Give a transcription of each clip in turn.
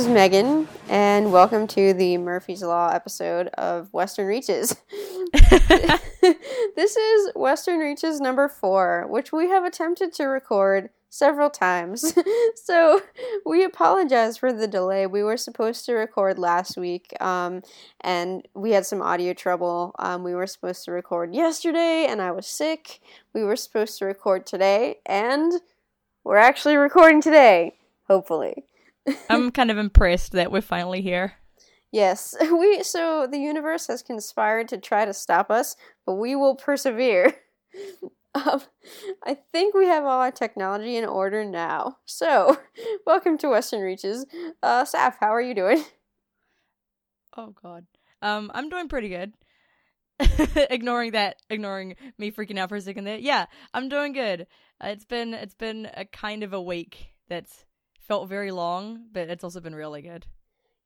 This is Megan, and welcome to the Murphy's Law episode of Western Reaches. this is Western Reaches number four, which we have attempted to record several times. so we apologize for the delay. We were supposed to record last week, um, and we had some audio trouble. Um, we were supposed to record yesterday, and I was sick. We were supposed to record today, and we're actually recording today, hopefully. I'm kind of impressed that we're finally here. Yes, we so the universe has conspired to try to stop us, but we will persevere. Um, I think we have all our technology in order now. So, welcome to Western Reaches. Uh, Saf, how are you doing? Oh God, um, I'm doing pretty good. ignoring that, ignoring me freaking out for a second there. Yeah, I'm doing good. Uh, it's been it's been a kind of a week that's felt very long, but it's also been really good.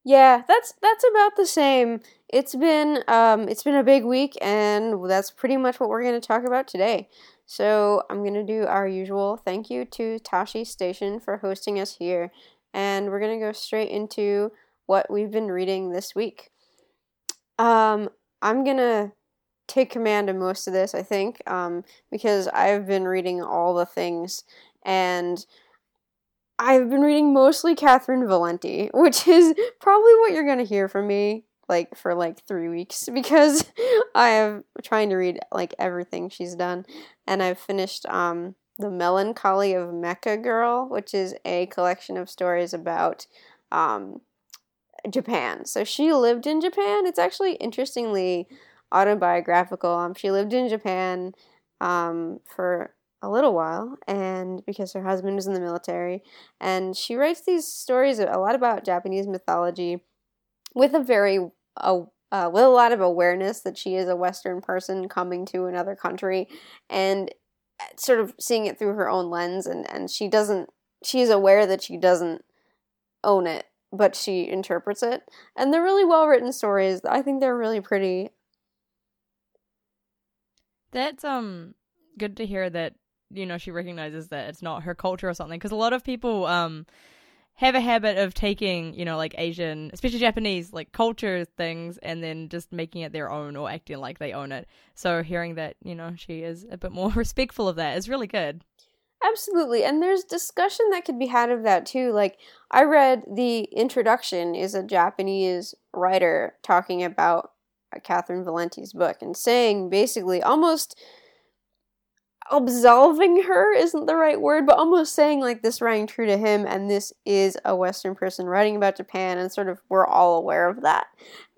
Yeah, that's that's about the same. It's been um it's been a big week and that's pretty much what we're going to talk about today. So, I'm going to do our usual thank you to Tashi Station for hosting us here and we're going to go straight into what we've been reading this week. Um I'm going to take command of most of this, I think, um because I've been reading all the things and I've been reading mostly Catherynne Valente, which is probably what you're gonna hear from me like for like three weeks because I am trying to read like everything she's done, and I've finished um the Melancholy of Mechagirl, which is a collection of stories about um Japan. So she lived in Japan. It's actually interestingly autobiographical. Um, she lived in Japan um for a little while and because her husband was in the military and she writes these stories a lot about Japanese mythology with a very uh, with a lot of awareness that she is a western person coming to another country and uh, sort of seeing it through her own lens and and she doesn't she's aware that she doesn't own it but she interprets it. And they're really well written stories. I think they're really pretty. That's um good to hear that you know she recognizes that it's not her culture or something. Because a lot of people um have a habit of taking you know like asian especially japanese like culture things and then just making it their own or acting like they own it. So hearing that you know she is a bit more respectful of that is really good. Absolutely. And there's discussion that could be had of that too. Like i read the introduction is a japanese writer talking about Catherynne Valente's book and saying basically almost absolving her isn't the right word, but almost saying like this rang true to him, and this is a Western person writing about Japan, and sort of we're all aware of that.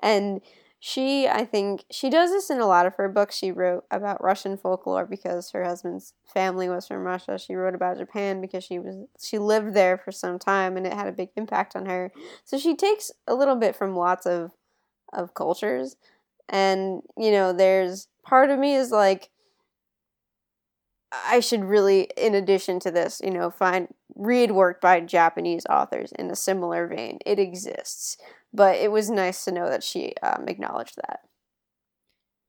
And she, I think, she does this in a lot of her books. She wrote about Russian folklore because her husband's family was from Russia. She wrote about Japan because she was she lived there for some time, and it had a big impact on her. So she takes a little bit from lots of of cultures, and you know, there's part of me is like I should really, in addition to this, you know, find read work by Japanese authors in a similar vein. It exists, but it was nice to know that she um, acknowledged that.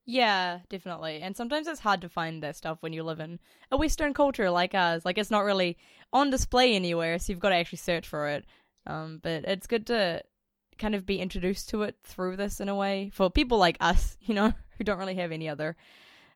Yeah, definitely. And sometimes it's hard to find that stuff when you live in a Western culture like ours. Like it's not really on display anywhere, so you've got to actually search for it. Um, but it's good to kind of be introduced to it through this in a way for people like us, you know, who don't really have any other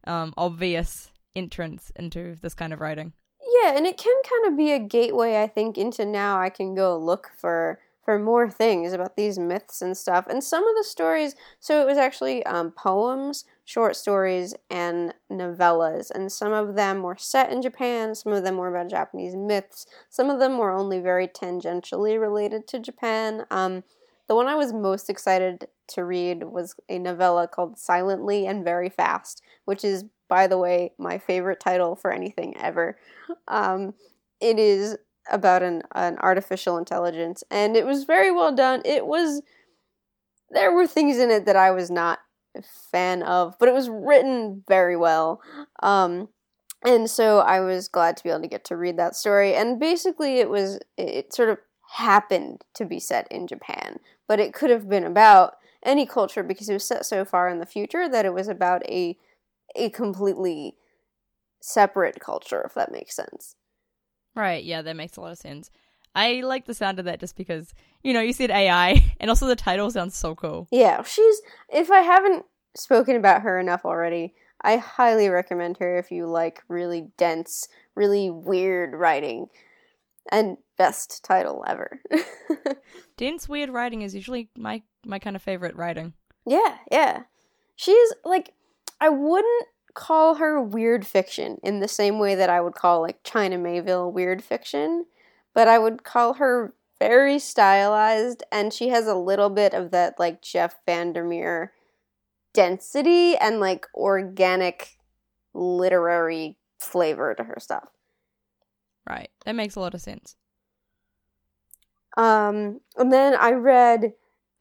um, obvious entrance into this kind of writing. Yeah, and it can kind of be a gateway, I think, into now I can go look for for more things about these myths and stuff. And some of the stories, so it was actually um, poems, short stories, and novellas. And some of them were set in Japan, some of them were about Japanese myths, some of them were only very tangentially related to Japan. Um, the one I was most excited to read was a novella called Silently and Very Fast, which is by the way, my favorite title for anything ever. Um, it is about an, an artificial intelligence, and it was very well done. It was, there were things in it that I was not a fan of, but it was written very well. Um, and so I was glad to be able to get to read that story. And basically, it was, it sort of happened to be set in Japan, but it could have been about any culture because it was set so far in the future that it was about a a completely separate culture, if that makes sense. Right, yeah, that makes a lot of sense. I like the sound of that just because, you know, you said AI and also the title sounds so cool. Yeah, she's if I haven't spoken about her enough already, I highly recommend her if you like really dense, really weird writing. And best title ever. dense weird writing is usually my my kind of favorite writing. Yeah, yeah. She's like I wouldn't call her weird fiction in the same way that I would call like China Miéville weird fiction, but I would call her very stylized and she has a little bit of that like Jeff Vandermeer density and like organic literary flavor to her stuff. Right. That makes a lot of sense. Um and then I read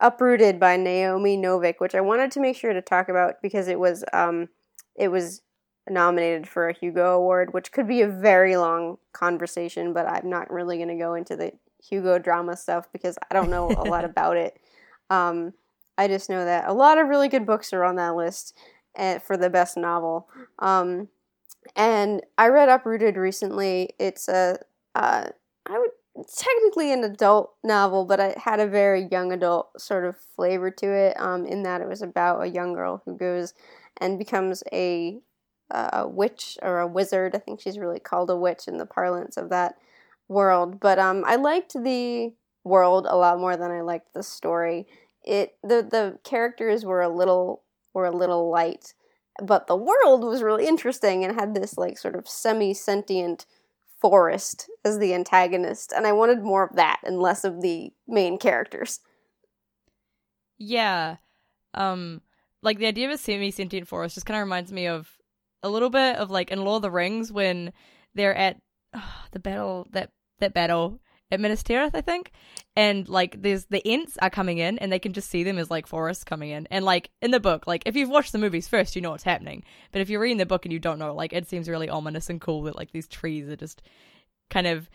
Uprooted by Naomi Novik, which I wanted to make sure to talk about because it was um it was nominated for a Hugo Award, which could be a very long conversation, but I'm not really going to go into the Hugo drama stuff because I don't know a lot about it. Um, I just know that a lot of really good books are on that list eh, for the best novel. Um, and I read Uprooted recently. It's a, uh, I would technically an adult novel, but it had a very young adult sort of flavor to it. Um, in that it was about a young girl who goes and becomes a, a witch or a wizard. I think she's really called a witch in the parlance of that world. But um, I liked the world a lot more than I liked the story. It the the characters were a little were a little light, but the world was really interesting and had this like sort of semi sentient forest as the antagonist, and I wanted more of that and less of the main characters. Yeah. Um like the idea of a semi sentient forest just kind of reminds me of a little bit of like in Lord of the Rings when they're at oh, the battle that that battle at Minas Tirith, I think, and like there's the Ents are coming in and they can just see them as like forests coming in, and like in the book, like if you've watched the movies first, you know what's happening, but if you're reading the book and you don't know, like it seems really ominous and cool that like these trees are just kind of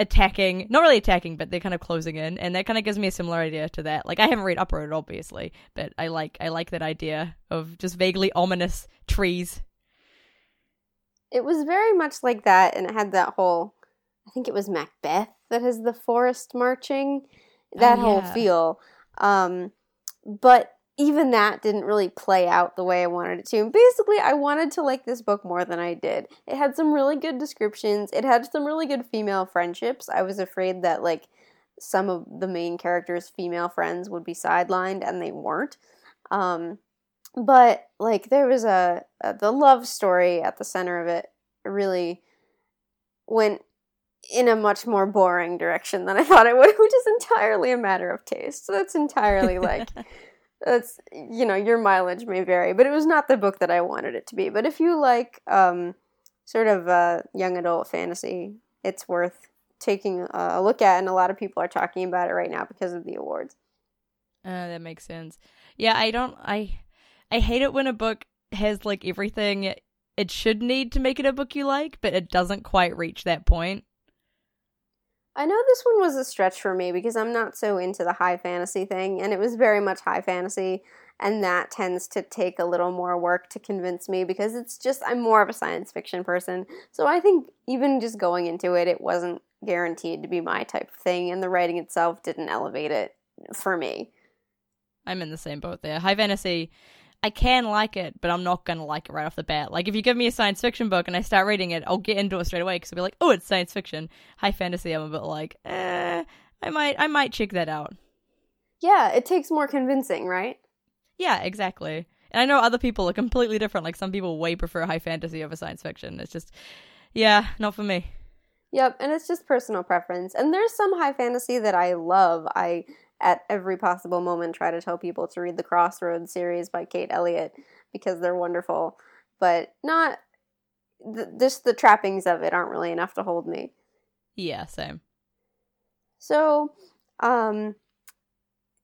attacking not really attacking but they're kind of closing in. And that kind of gives me a similar idea to that. Like i haven't read uprooted obviously but i like i like that idea of just vaguely ominous trees. It was very much like that and it had that whole i think it was macbeth that has the forest marching that Oh, whole feel um but even that didn't really play out the way I wanted it to. And basically, I wanted to like this book more than I did. It had some really good descriptions. It had some really good female friendships. I was afraid that like some of the main characters' female friends would be sidelined, and they weren't. Um, but like there was a, a the love story at the center of it really went in a much more boring direction than I thought it would, which is entirely a matter of taste. So that's entirely like that's you know your mileage may vary but it was not the book that i wanted it to be but if you like um, sort of uh, young adult fantasy it's worth taking a look at and a lot of people are talking about it right now because of the awards Uh, that makes sense. Yeah, I don't. I I hate it when a book has like everything it should need to make it a book you like, but it doesn't quite reach that point. I know this one was a stretch for me because i'm not so into the high fantasy thing and it was very much high fantasy and that tends to take a little more work to convince me because it's just i'm more of a science fiction person so i think even just going into it it wasn't guaranteed to be my type of thing and the writing itself didn't elevate it for me I'm in the same boat there. High fantasy, I can like it, but I'm not gonna like it right off the bat. Like if you give me a science fiction book and I start reading it, I'll get into it straight away because I'll be like, oh, it's science fiction. High fantasy, I'm a bit like, eh, I might, I might check that out. Yeah, it takes more convincing, right? Yeah, exactly. And I know other people are completely different. Like some people way prefer high fantasy over science fiction. It's just, yeah, not for me. Yep, and it's just personal preference. And there's some high fantasy that I love. I at every possible moment try to tell people to read the Crossroads series by Kate Elliott because they're wonderful, but not th- just the trappings of it aren't really enough to hold me. Yeah, same. So, um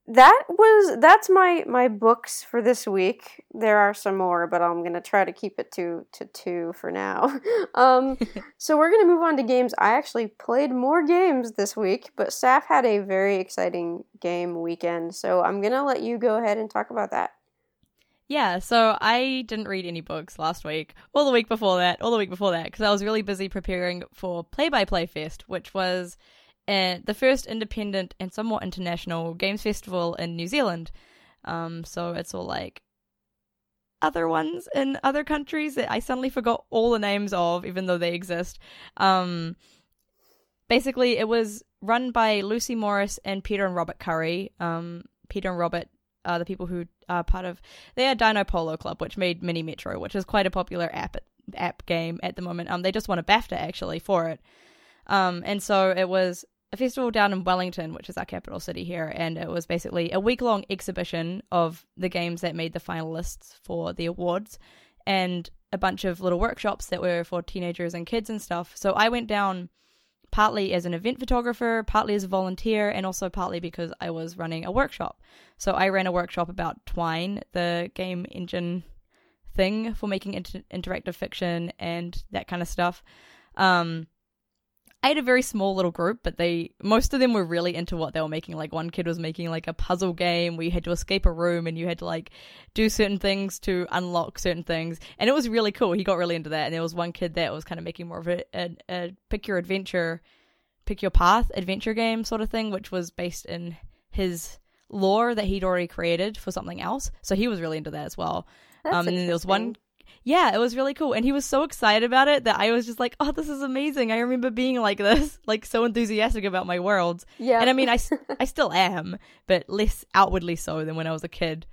that was that's my my books for this week. There are some more, but I'm going to try to keep it to to two for now. um so we're going to move on to games. I actually played more games this week, but Saf had a very exciting game weekend. So I'm going to let you go ahead and talk about that. Yeah, so I didn't read any books last week, or the week before that, or the week before that, because I was really busy preparing for Play by Play Fest, which was and the first independent and somewhat international games festival in New Zealand. Um, so it's all like other ones in other countries that I suddenly forgot all the names of, even though they exist. Um, basically, it was run by Lucy Morris and Peter and Robert Curry. Um, Peter and Robert are the people who are part of. They are Dino Polo Club, which made Mini Metro, which is quite a popular app app game at the moment. Um, they just won a BAFTA actually for it. Um, and so it was a festival down in Wellington, which is our capital city here, and it was basically a week long exhibition of the games that made the finalists for the awards and a bunch of little workshops that were for teenagers and kids and stuff. So I went down partly as an event photographer, partly as a volunteer, and also partly because I was running a workshop. So I ran a workshop about Twine, the game engine thing for making inter- interactive fiction and that kind of stuff. Um, I had a very small little group, but they most of them were really into what they were making. Like one kid was making like a puzzle game where you had to escape a room and you had to like do certain things to unlock certain things, and it was really cool. He got really into that. And there was one kid that was kind of making more of a, a, a pick your adventure, pick your path adventure game sort of thing, which was based in his lore that he'd already created for something else. So he was really into that as well. Um, and then there was one yeah, it was really cool. And he was so excited about it that I was just like, oh, this is amazing. I remember being like this, like so enthusiastic about my worlds. Yeah. And I mean, I, I still am, but less outwardly so than when I was a kid.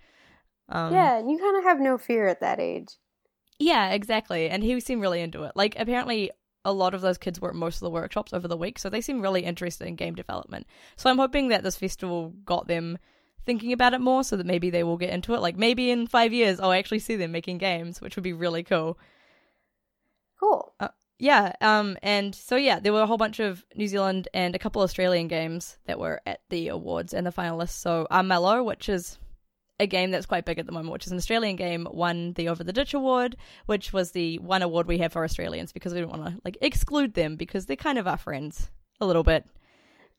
Um, yeah, and you kind of have no fear at that age. Yeah, exactly. And he seemed really into it. Like, apparently, a lot of those kids were at most of the workshops over the week, so they seem really interested in game development. So I'm hoping that this festival got them thinking about it more so that maybe they will get into it. Like maybe in five years I'll actually see them making games, which would be really cool. Cool. Uh, yeah, um, and so yeah, there were a whole bunch of New Zealand and a couple Australian games that were at the awards and the finalists. So Armello, which is a game that's quite big at the moment, which is an Australian game, won the Over the Ditch Award, which was the one award we have for Australians because we don't want to like exclude them because they're kind of our friends a little bit.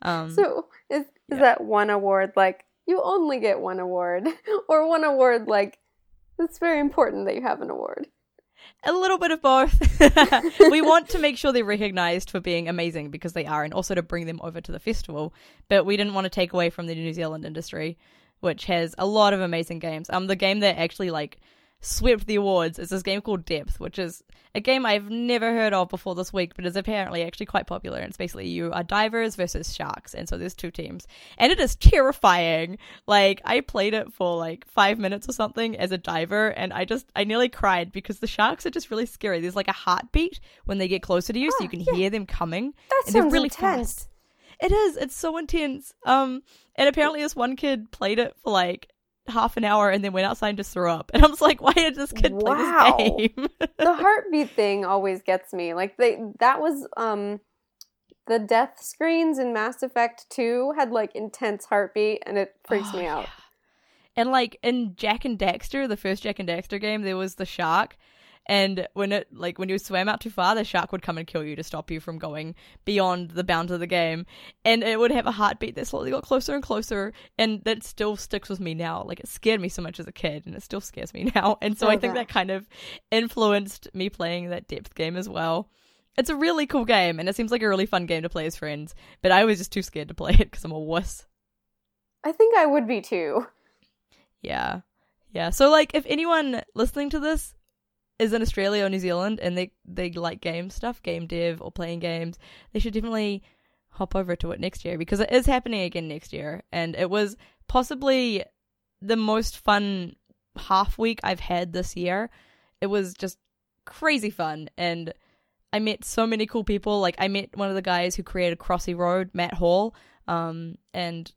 Um, so is is yeah. that one award like you only get one award, or one award like it's very important that you have an award. A little bit of both. we want to make sure they're recognized for being amazing because they are, and also to bring them over to the festival. But we didn't want to take away from the New Zealand industry, which has a lot of amazing games. Um, the game that actually like swept the awards is this game called Depth, which is a game I've never heard of before this week, but is apparently actually quite popular. And it's basically you are divers versus sharks, and so there's two teams, and it is terrifying. Like I played it for like five minutes or something as a diver, and I just I nearly cried because the sharks are just really scary. There's like a heartbeat when they get closer to you, so you can yeah. hear them coming. That and sounds really intense. fast. It is. It's so intense. Um, and apparently this one kid played it for like half an hour and then went outside and just threw up. And I was like, why did this kid Wow. play this game? the heartbeat thing always gets me. Like they that was um the death screens in Mass Effect 2 had like intense heartbeat and it freaks Oh, me out. yeah. And like in Jak and Daxter, the first Jak and Daxter game, there was the shark. And when it like when you swam out too far, the shark would come and kill you to stop you from going beyond the bounds of the game. And it would have a heartbeat that slowly got closer and closer, and that still sticks with me now. Like it scared me so much as a kid, and it still scares me now. And so I think that kind of influenced me playing that depth game as well. It's a really cool game, and it seems like a really fun game to play as friends. But I was just too scared to play it because I'm a wuss. I think I would be too. Yeah. Yeah. So like if anyone listening to this is in Australia or New Zealand and they they like game stuff, game dev or playing games, they should definitely hop over to it next year because it is happening again next year and it was possibly the most fun half week I've had this year. It was just crazy fun and I met so many cool people. Like I met one of the guys who created Crossy Road, Matt Hall, um, and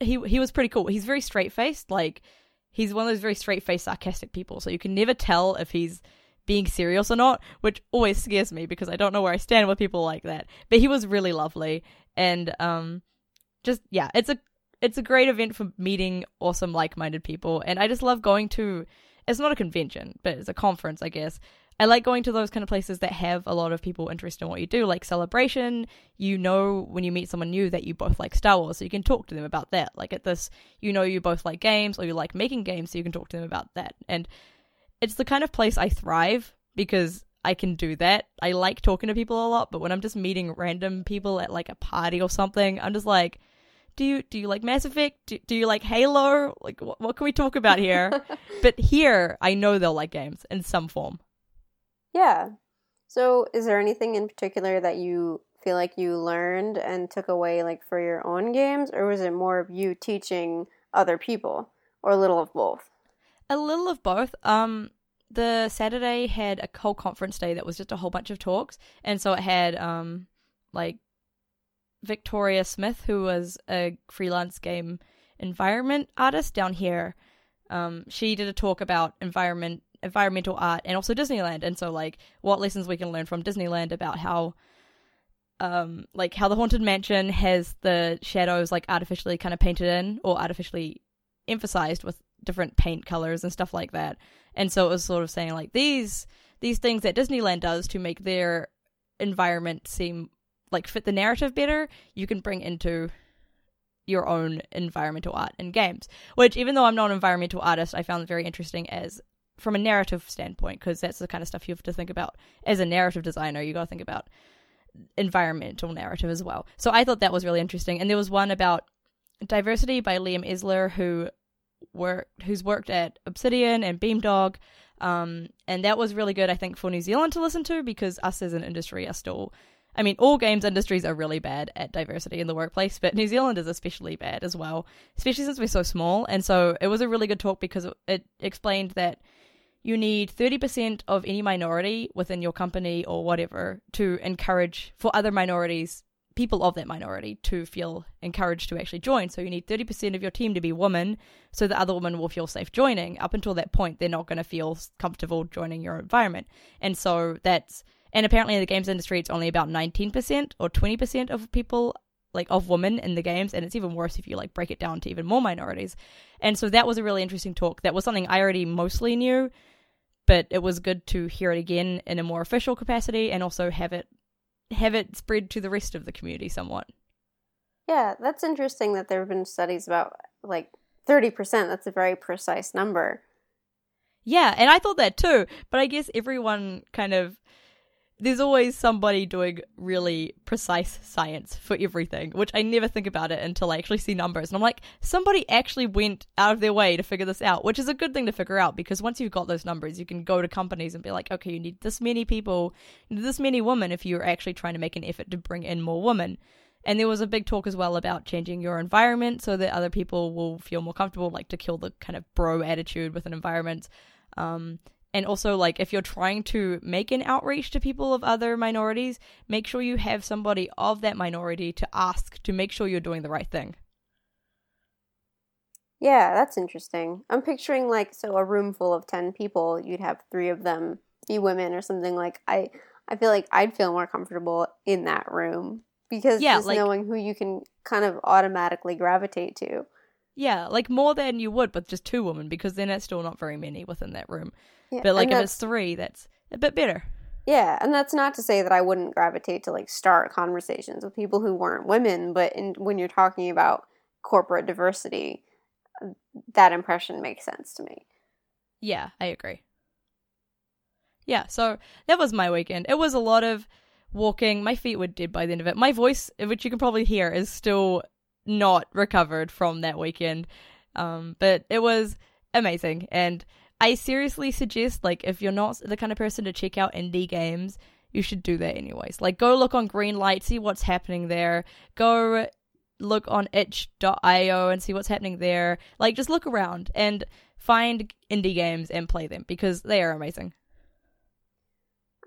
he he was pretty cool. He's very straight faced, like he's one of those very straight faced, sarcastic people. So you can never tell if he's being serious or not, which always scares me because I don't know where I stand with people like that. But he was really lovely, and um, just yeah, it's a it's a great event for meeting awesome like minded people, and I just love going to. It's not a convention, but it's a conference, I guess. I like going to those kind of places that have a lot of people interested in what you do, like Celebration. You know, when you meet someone new, that you both like Star Wars, so you can talk to them about that. Like at this, you know, you both like games or you like making games, so you can talk to them about that. And it's the kind of place I thrive because I can do that. I like talking to people a lot, but when I'm just meeting random people at like a party or something, I'm just like, do you do you like Mass Effect? Do, do you like Halo? Like what, what can we talk about here? but here, I know they'll like games in some form. Yeah. So, is there anything in particular that you feel like you learned and took away like for your own games or was it more of you teaching other people or a little of both? A little of both. Um the Saturday had a whole conference day that was just a whole bunch of talks, and so it had um like Victoria Smith, who was a freelance game environment artist down here. Um, she did a talk about environment environmental art and also Disneyland, and so like what lessons we can learn from Disneyland about how um like how the haunted mansion has the shadows like artificially kind of painted in or artificially emphasized with different paint colors and stuff like that. And so it was sort of saying like these these things that Disneyland does to make their environment seem like fit the narrative better, you can bring into your own environmental art in games. Which even though I'm not an environmental artist, I found very interesting as from a narrative standpoint because that's the kind of stuff you have to think about as a narrative designer. You got to think about environmental narrative as well. So I thought that was really interesting. And there was one about diversity by Liam Esler who worked who's worked at Obsidian and Beamdog. Um, and that was really good, I think, for New Zealand to listen to because us as an industry are still I mean, all games industries are really bad at diversity in the workplace, but New Zealand is especially bad as well, especially since we're so small. And so it was a really good talk because it explained that you need 30% of any minority within your company or whatever to encourage for other minorities people of that minority to feel encouraged to actually join. So you need 30% of your team to be women so the other women will feel safe joining. Up until that point, they're not going to feel comfortable joining your environment. And so that's, and apparently in the games industry, it's only about 19% or 20% of people like of women in the games and it's even worse if you like break it down to even more minorities and so that was a really interesting talk that was something i already mostly knew but it was good to hear it again in a more official capacity and also have it have it spread to the rest of the community somewhat. Yeah, that's interesting that there have been studies about like 30%. That's a very precise number. Yeah, and I thought that too, but I guess everyone kind of there's always somebody doing really precise science for everything, which I never think about it until I actually see numbers. And I'm like, somebody actually went out of their way to figure this out, which is a good thing to figure out because once you've got those numbers, you can go to companies and be like, okay, you need this many people, this many women if you're actually trying to make an effort to bring in more women. And there was a big talk as well about changing your environment so that other people will feel more comfortable, like to kill the kind of bro attitude with an environment. Um, and also like if you're trying to make an outreach to people of other minorities make sure you have somebody of that minority to ask to make sure you're doing the right thing. Yeah that's interesting. I'm picturing like so a room full of 10 people you'd have three of them be women or something like i i feel like i'd feel more comfortable in that room because yeah, just like, knowing who you can kind of automatically gravitate to. Yeah like more than you would with just two women because then it's still not very many within that room yeah, but like if it's three, that's a bit better. Yeah, and that's not to say that I wouldn't gravitate to like start conversations with people who weren't women, but in, when you're talking about corporate diversity, that impression makes sense to me. Yeah, I agree. Yeah, so that was my weekend. It was a lot of walking. My feet were dead by the end of it. My voice, which you can probably hear, is still not recovered from that weekend. Um, but it was amazing. And I seriously suggest, like, if you're not the kind of person to check out indie games, you should do that anyways. Like, go look on Greenlight, see what's happening there. Go look on itch.io and see what's happening there. Like, just look around and find indie games and play them because they are amazing.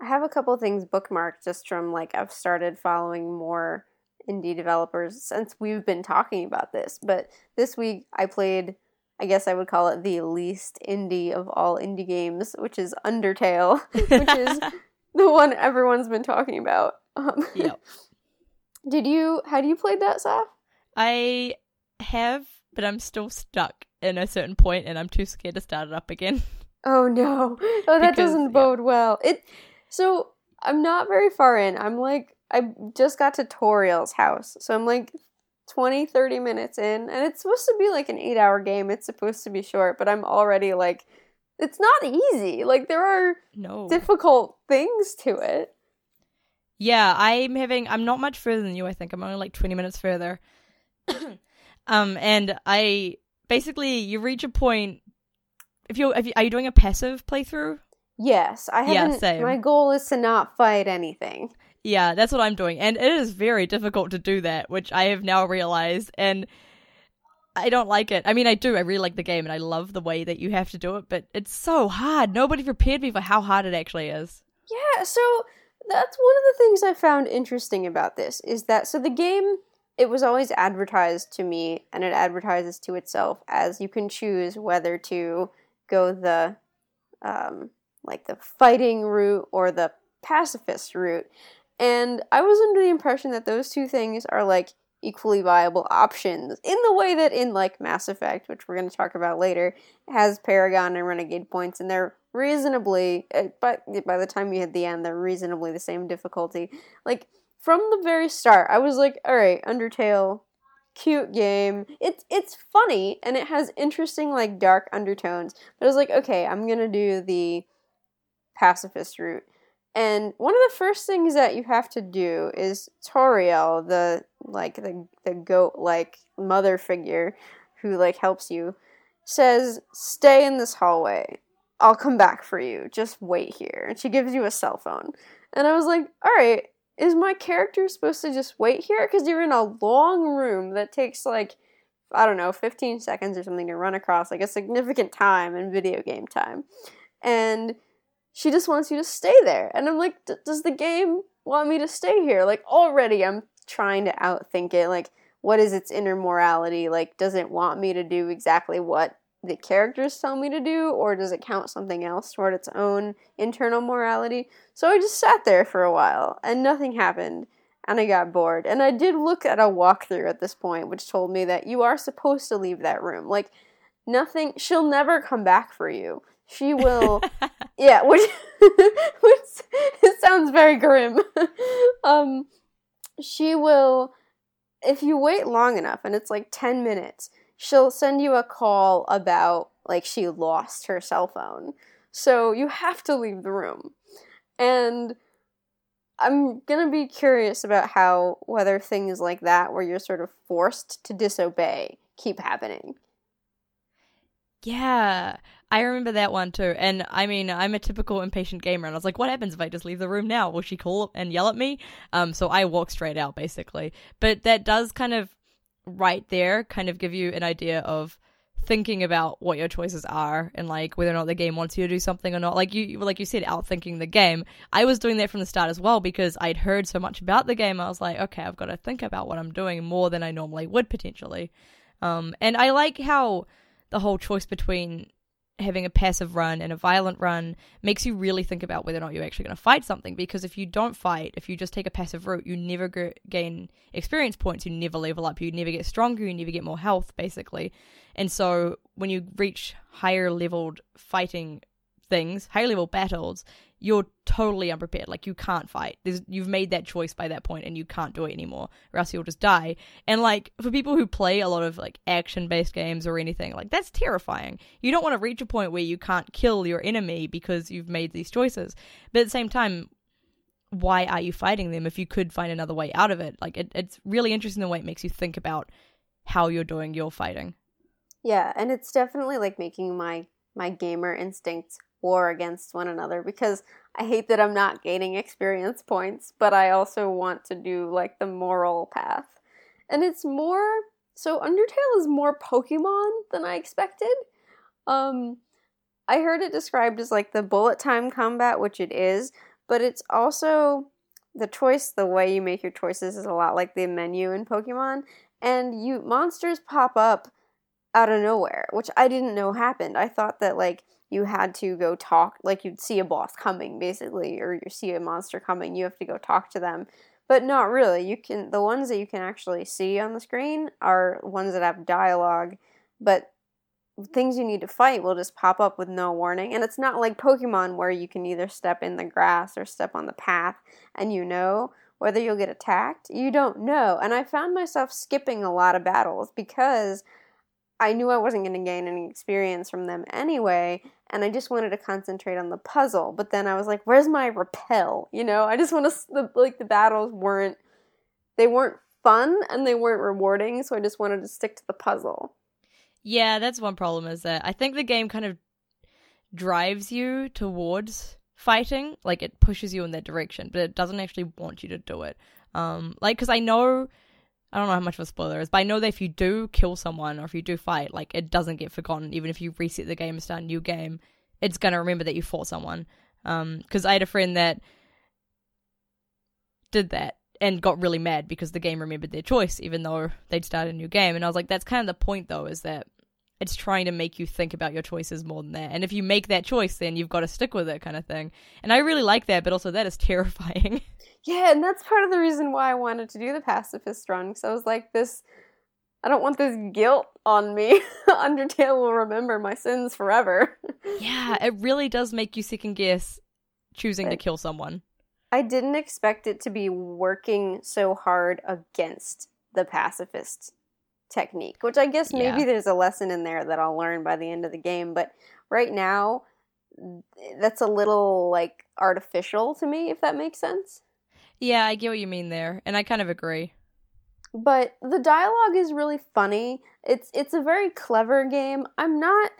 I have a couple things bookmarked just from like I've started following more indie developers since we've been talking about this. But this week I played I guess I would call it the least indie of all indie games, which is Undertale, which is the one everyone's been talking about. Um, yep. Did you? Had you played that, Saf? I have, but I'm still stuck in a certain point, and I'm too scared to start it up again. Oh no! Oh, that because, doesn't bode yeah. well. It. So I'm not very far in. I'm like I just got to Toriel's house, so I'm like 20, 30 minutes in, and it's supposed to be like an eight hour game. It's supposed to be short, but I'm already like it's not easy. Like there are No. difficult things to it. Yeah, I'm having. I'm not much further than you. I think I'm only like 20 minutes further. um, and I basically you reach a point. If you're, if you, are you doing a passive playthrough? Yes, I Yeah, haven't. same. My goal is to not fight anything. Yeah, that's what I'm doing, and it is very difficult to do that, which I have now realized, and I don't like it. I mean, I do. I really like the game, and I love the way that you have to do it, but it's so hard. Nobody prepared me for how hard it actually is. Yeah, so that's one of the things I found interesting about this is that so the game it was always advertised to me and it advertises to itself as you can choose whether to go the um like the fighting route or the pacifist route. And I was under the impression that those two things are like equally viable options in the way that in like Mass Effect, which we're going to talk about later, has Paragon and Renegade points, and they're reasonably, uh, but by the time you hit the end, they're reasonably the same difficulty. Like from the very start, I was like, all right, Undertale, cute game. It's it's funny and it has interesting like dark undertones. But I was like, okay, I'm gonna do the pacifist route. And one of the first things that you have to do is Toriel, the like the the goat like mother figure who like helps you, says, "Stay in this hallway. I'll come back for you. Just wait here." And she gives you a cell phone. And I was like, "All right, is my character supposed to just wait here because you're in a long room that takes like I don't know, 15 seconds or something to run across, like a significant time in video game time." And she just wants you to stay there. And I'm like, does the game want me to stay here? Like, already I'm trying to outthink it. Like, what is its inner morality? Like, does it want me to do exactly what the characters tell me to do, or does it count something else toward its own internal morality? So I just sat there for a while, and nothing happened. And I got bored. And I did look at a walkthrough at this point, which told me that you are supposed to leave that room. Like, nothing, she'll never come back for you. She will yeah, which which it sounds very grim. um, she will, if you wait long enough, and it's like ten minutes, she'll send you a call about like she lost her cell phone. So you have to leave the room, and I'm gonna be curious about how whether things like that, where you're sort of forced to disobey, keep happening. Yeah, I remember that one too. And I mean, I'm a typical impatient gamer, and I was like, what happens if I just leave the room now? Will she call and yell at me? Um, so I walk straight out, basically. But that does kind of, right there, kind of give you an idea of thinking about what your choices are and like whether or not the game wants you to do something or not. Like you, like you said, outthinking the game. I was doing that from the start as well because I'd heard so much about the game. I was like, okay, I've got to think about what I'm doing more than I normally would potentially. Um, and I like how the whole choice between having a passive run and a violent run makes you really think about whether or not you're actually going to fight something. Because if you don't fight, if you just take a passive route, you never g- gain experience points, you never level up, you never get stronger, you never get more health, basically. And so when you reach higher leveled fighting things, higher level battles, you're totally unprepared. Like you can't fight. There's, you've made that choice by that point, and you can't do it anymore, or else you'll just die. And like for people who play a lot of like action based games or anything, like that's terrifying. You don't want to reach a point where you can't kill your enemy because you've made these choices. But at the same time, why are you fighting them if you could find another way out of it? Like it, it's really interesting the way it makes you think about how you're doing your fighting. Yeah, and it's definitely like making my my gamer instincts war against one another because I hate that I'm not gaining experience points, but I also want to do like the moral path. And it's more so Undertale is more Pokemon than I expected. Um I heard it described as like the bullet time combat, which it is, but it's also the choice, the way you make your choices is a lot like the menu in Pokemon, and you monsters pop up out of nowhere, which I didn't know happened. I thought that like you had to go talk, like you'd see a boss coming basically, or you see a monster coming, you have to go talk to them. But not really. You can the ones that you can actually see on the screen are ones that have dialogue, but things you need to fight will just pop up with no warning. And it's not like Pokemon where you can either step in the grass or step on the path and you know whether you'll get attacked. You don't know. And I found myself skipping a lot of battles because I knew I wasn't going to gain any experience from them anyway, and I just wanted to concentrate on the puzzle. But then I was like, "Where's my repel?" You know, I just want to like the battles weren't they weren't fun and they weren't rewarding, so I just wanted to stick to the puzzle. Yeah, that's one problem is that I think the game kind of drives you towards fighting, like it pushes you in that direction, but it doesn't actually want you to do it. Um, like because I know I don't know how much of a spoiler is, but I know that if you do kill someone or if you do fight, like it doesn't get forgotten. Even if you reset the game and start a new game, it's gonna remember that you fought someone. Um, because I had a friend that did that and got really mad because the game remembered their choice, even though they'd started a new game. And I was like, that's kind of the point, though, is that it's trying to make you think about your choices more than that. And if you make that choice, then you've got to stick with it, kind of thing. And I really like that, but also that is terrifying. Yeah, and that's part of the reason why I wanted to do the pacifist run because I was like, this. I don't want this guilt on me. Undertale will remember my sins forever. yeah, it really does make you second guess choosing to kill someone. I didn't expect it to be working so hard against the pacifist technique, which I guess maybe yeah. there's a lesson in there that I'll learn by the end of the game. But right now, that's a little like artificial to me, if that makes sense. Yeah, I get what you mean there, and I kind of agree. But the dialogue is really funny. It's it's a very clever game. I'm not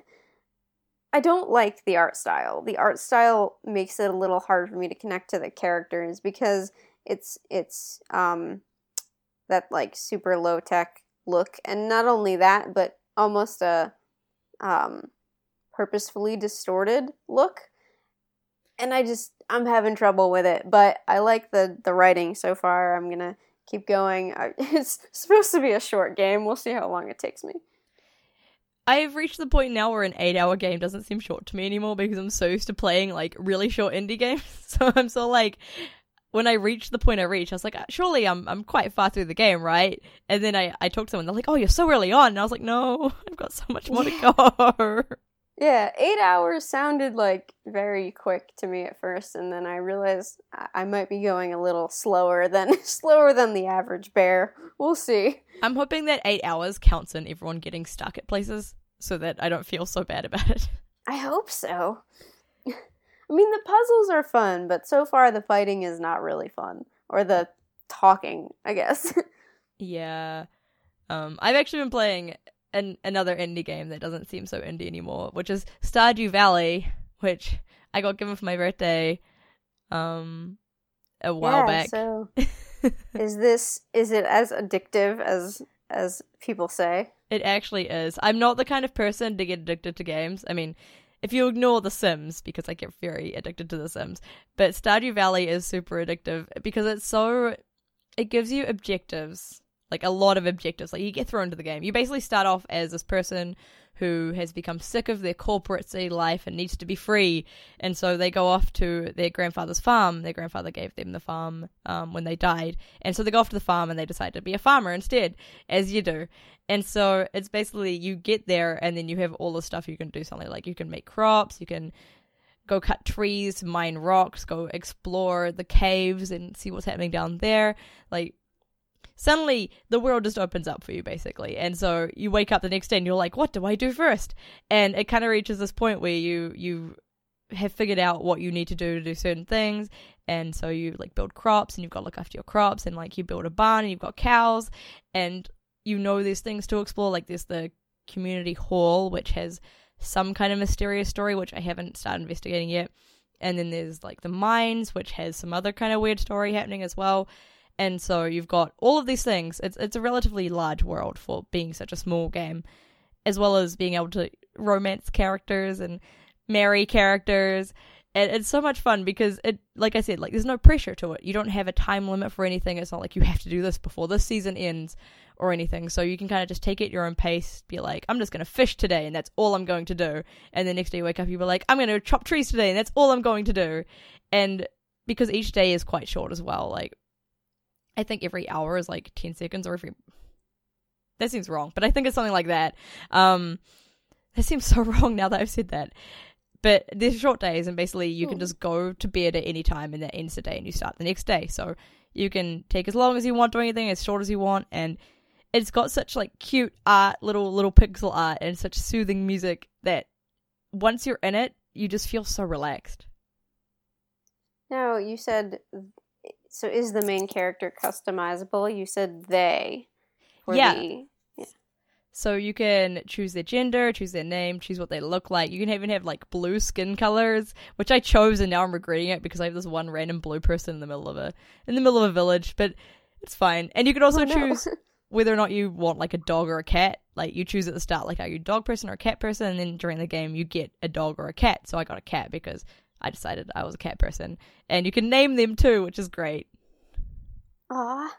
I don't like the art style. The art style makes it a little hard for me to connect to the characters because it's it's um that like super low tech look and not only that but almost a um purposefully distorted look and I just I'm having trouble with it, but I like the the writing so far. I'm gonna keep going. It's supposed to be a short game. We'll see how long it takes me. I've reached the point now where an eight hour game doesn't seem short to me anymore because I'm so used to playing like really short indie games. So I'm so like, when I reached the point I reached, I was like, surely I'm I'm quite far through the game, right? And then I I talked to someone, they're like, oh, you're so early on, and I was like, no, I've got so much more to go. Yeah, eight hours sounded like very quick to me at first, and then I realized I might be going a little slower than slower than the average bear. We'll see. I'm hoping that eight hours counts in everyone getting stuck at places, so that I don't feel so bad about it. I hope so. I mean, the puzzles are fun, but so far the fighting is not really fun, or the talking, I guess. yeah. Um, I've actually been playing an, another indie game that doesn't seem so indie anymore, which is Stardew Valley, which I got given for my birthday um a while yeah, back. So is this is it as addictive as as people say? It actually is. I'm not the kind of person to get addicted to games. I mean, if you ignore The Sims, because I get very addicted to The Sims, but Stardew Valley is super addictive because it's so. It gives you objectives like a lot of objectives. Like you get thrown into the game. You basically start off as this person who has become sick of their corporate city life and needs to be free, and so they go off to their grandfather's farm. Their grandfather gave them the farm um, when they died, and so they go off to the farm and they decide to be a farmer instead, as you do. And so it's basically you get there and then you have all the stuff you can do. Something like you can make crops, you can go cut trees, mine rocks, go explore the caves and see what's happening down there. Like suddenly the world just opens up for you basically. And so you wake up the next day and you're like what do i do first? And it kind of reaches this point where you you have figured out what you need to do to do certain things. And so you like build crops and you've got to look after your crops and like you build a barn and you've got cows and you know there's things to explore. Like there's the community hall which has some kind of mysterious story which i haven't started investigating yet. And then there's like the mines which has some other kind of weird story happening as well and so you've got all of these things. It's it's a relatively large world for being such a small game, as well as being able to romance characters and marry characters. And it's so much fun because it like I said, like there's no pressure to it. You don't have a time limit for anything. It's not like you have to do this before this season ends or anything. So you can kind of just take it your own pace, be like, I'm just gonna fish today and that's all I'm going to do. And the next day you wake up, you be like, I'm gonna chop trees today and that's all I'm going to do. And because each day is quite short as well, like I think every hour is like 10 seconds or every that seems wrong, but I think it's something like that. Um that seems so wrong now that I've said that. But there's short days and basically you can just go to bed at any time and that ends the day and you start the next day. So you can take as long as you want doing anything, as short as you want, and it's got such like cute art, little little pixel art, and such soothing music that once you're in it, you just feel so relaxed. Now you said so is the main character customizable? You said they. Yeah. The, So you can choose their gender, choose their name, choose what they look like. You can even have like blue skin colors, which I chose and now I'm regretting it because I have this one random blue person in the middle of a in the middle of a village, but it's fine. And you can also Oh, no. choose whether or not you want like a dog or a cat. Like you choose at the start, like are you a dog person or a cat person, and then during the game you get a dog or a cat. So I got a cat because I decided I was a cat person, and you can name them too, which is great. Ah.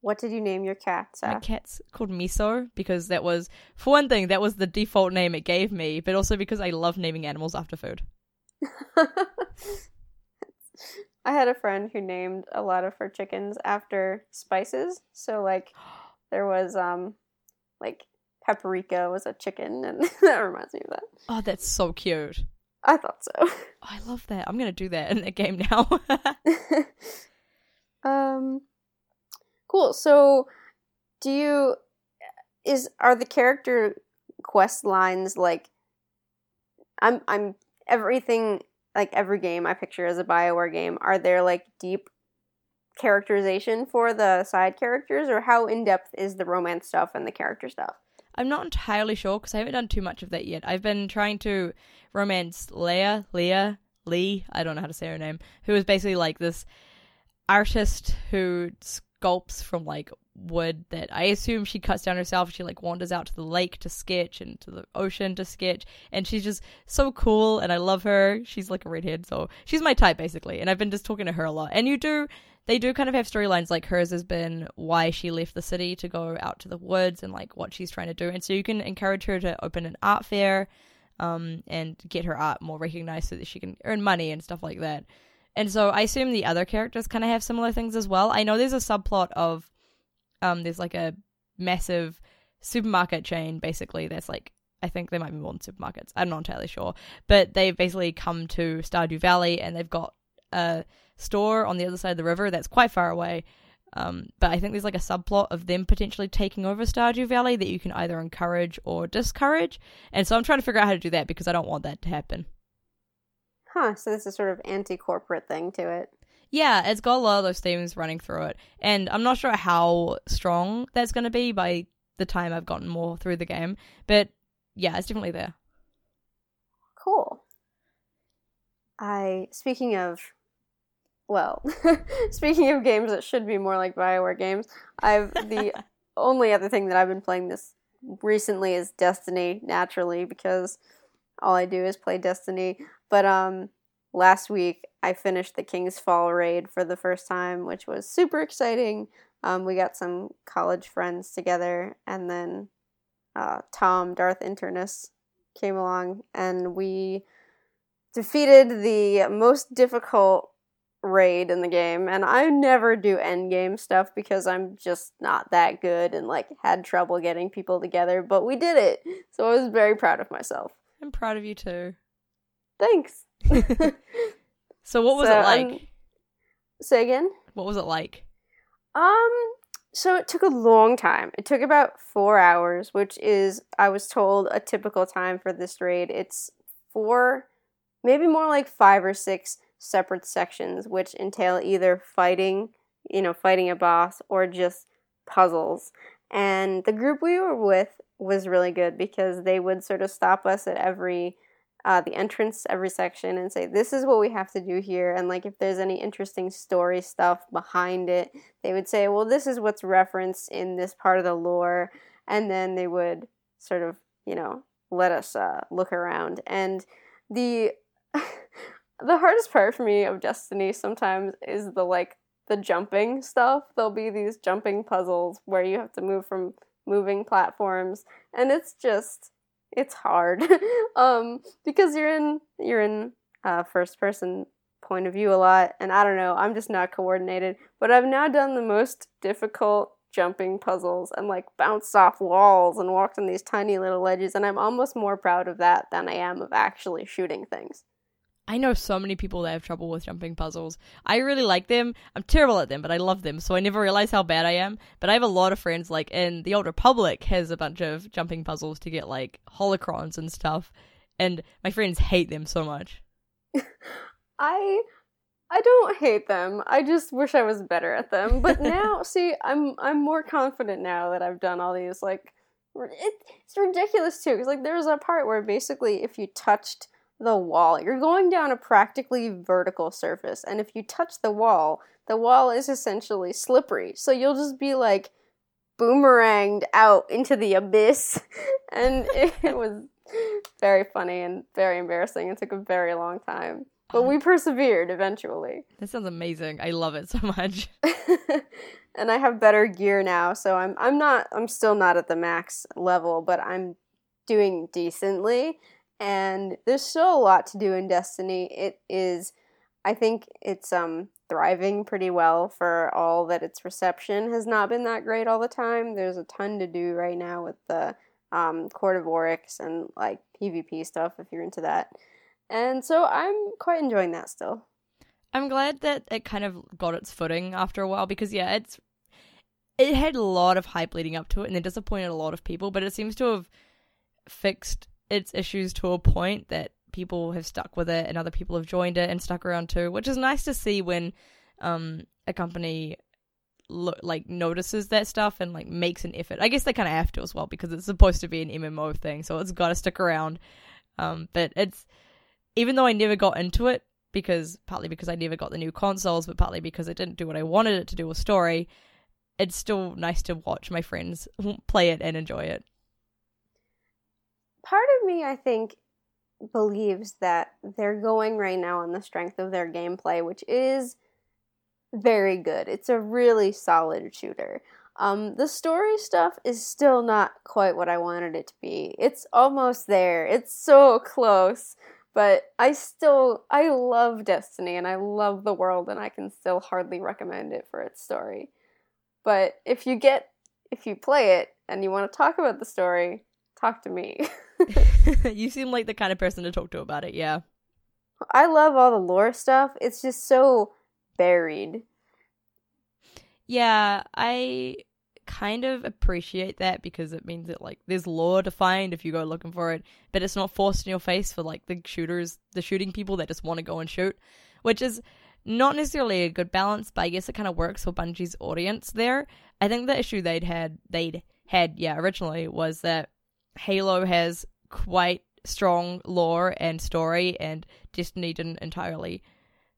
What did you name your cat, My cat's called Miso because that was, for one thing, that was the default name it gave me, but also because I love naming animals after food. I had a friend who named a lot of her chickens after spices. So like there was um like paprika was a chicken and that reminds me of that. Oh, that's so cute. I thought so. I love that. I'm gonna do that in a game now. um cool. So do you is are the character quest lines like I'm I'm everything like every game I picture as a BioWare game, are there like deep characterization for the side characters or how in depth is the romance stuff and the character stuff? I'm not entirely sure because I haven't done too much of that yet. I've been trying to romance Leia, Leah, Lee, I don't know how to say her name, who is basically like this artist who sculpts from like wood that I assume she cuts down herself. She like wanders out to the lake to sketch and to the ocean to sketch, and she's just so cool, and I love her. She's like a redhead, so she's my type basically, and I've been just talking to her a lot. And you do they do kind of have storylines like hers has been why she left the city to go out to the woods and like what she's trying to do and so you can encourage her to open an art fair um, and get her art more recognized so that she can earn money and stuff like that and so i assume the other characters kind of have similar things as well i know there's a subplot of um, there's like a massive supermarket chain basically that's like I think there might be more than supermarkets. I'm not entirely sure. But they've basically come to Stardew Valley and they've got a store on the other side of the river that's quite far away. Um, but I think there's like a subplot of them potentially taking over Stardew Valley that you can either encourage or discourage. And so I'm trying to figure out how to do that because I don't want that to happen. Huh, so this is sort of anti-corporate thing to it. Yeah, it's got a lot of those themes running through it. And I'm not sure how strong that's going to be by the time I've gotten more through the game. But yeah, it's definitely there. Cool. I speaking of well, speaking of games that should be more like BioWare games, I've the only other thing that I've been playing this recently is Destiny naturally because all I do is play Destiny. But um last week I finished the King's Fall raid for the first time, which was super exciting. Um, we got some college friends together, and then uh, Tom, Darth Internus, came along, and we defeated the most difficult raid in the game. And I never do end game stuff because I'm just not that good and like had trouble getting people together. But we did it, so I was very proud of myself. I'm proud of you too. Thanks. So what was So, it like? um, Say again. what was it like? Um, so it took a long time. It took about four hours, which is, I was told, a typical time for this raid. It's four, maybe more like five or six separate sections, which entail either fighting, you know, fighting a boss or just puzzles. And the group we were with was really good because they would sort of stop us at every uh, the entrance every section and say this is what we have to do here and like if there's any interesting story stuff behind it they would say well this is what's referenced in this part of the lore and then they would sort of you know let us uh, look around and the the hardest part for me of destiny sometimes is the like the jumping stuff. There'll be these jumping puzzles where you have to move from moving platforms and it's just it's hard. Um because you're in you're in uh, first person point of view a lot and i don't know i'm just not coordinated but i've now done the most difficult jumping puzzles and like bounced off walls and walked on these tiny little ledges and i'm almost more proud of that than i am of actually shooting things I know so many people that have trouble with jumping puzzles. I really like them. I'm terrible at them, but I love them, so I never realize how bad I am. But I have a lot of friends, like, in the Old Republic has a bunch of jumping puzzles to get, like, holocrons and stuff, and my friends hate them so much. I I don't hate them. I just wish I was better at them. But now, see, I'm I'm more confident now that I've done all these. Like, it, it's ridiculous too, because like there's a part where basically if you touched the wall, you're going down a practically vertical surface, and if you touch the wall, the wall is essentially slippery. So you'll just be like boomeranged out into the abyss, and it, was very funny and very embarrassing. It took a very long time. But uh-huh. we persevered eventually. That sounds amazing. I love it so much. and I have better gear now, so I'm I'm not I'm still not at the max level, but I'm doing decently. And there's still a lot to do in Destiny. It is I think it's um thriving pretty well for all that its reception has not been that great all the time. There's a ton to do right now with the um, Court of Oryx and like PvP stuff if you're into that. And so I'm quite enjoying that still. I'm glad that it kind of got its footing after a while because yeah, it's it had a lot of hype leading up to it and it disappointed a lot of people, but it seems to have fixed its issues to a point that people have stuck with it and other people have joined it and stuck around too, which is nice to see when um, a company lo- like notices that stuff and like makes an effort. I guess they kind of have to as well because it's supposed to be an MMO thing, so it's got to stick around. Um, but it's even though I never got into it because partly because I never got the new consoles, but partly because it didn't do what I wanted it to do with story, it's still nice to watch my friends play it and enjoy it. Part of me, I think, believes that they're going right now on the strength of their gameplay, which is very good. It's a really solid shooter. Um, the story stuff is still not quite what I wanted it to be. It's almost there. It's so close. But I still I love Destiny and I love the world and I can still hardly recommend it for its story. But if you get if you play it and you want to talk about the story, talk to me. you seem like the kind of person to talk to about it, yeah. I love all the lore stuff. It's just so buried. Yeah, I kind of appreciate that because it means that like there's lore to find if you go looking for it, but it's not forced in your face for like the shooters, the shooting people that just want to go and shoot, which is not necessarily a good balance, but I guess it kind of works for Bungie's audience there. I think the issue they'd had they'd had yeah originally was that Halo has quite strong lore and story, and Destiny didn't entirely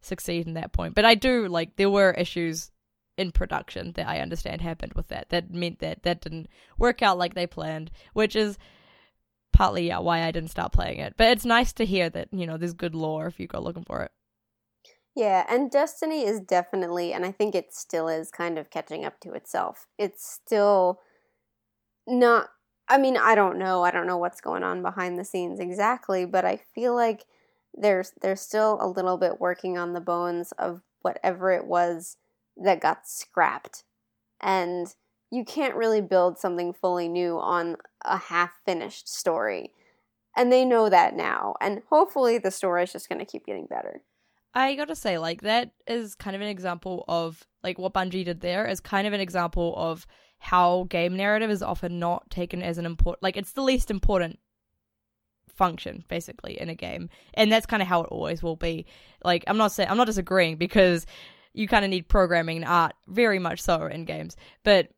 succeed in that point. But I do like there were issues in production that I understand happened with that. That meant that that didn't work out like they planned, which is partly yeah, why I didn't start playing it. But it's nice to hear that, you know, there's good lore if you go looking for it. Yeah, and Destiny is definitely, and I think it still is kind of catching up to itself. It's still not, I mean, I don't know. I don't know what's going on behind the scenes exactly, but I feel like there's there's still a little bit working on the bones of whatever it was that got scrapped. And you can't really build something fully new on a half finished story. And they know that now. And hopefully the story is just going to keep getting better. I gotta say, like, that is kind of an example of, like, what Bungie did there is kind of an example of how game narrative is often not taken as an important, like, it's the least important function basically in a game and that's kind of how it always will be like i'm not saying i'm not disagreeing because you kind of need programming and art very much so in games. But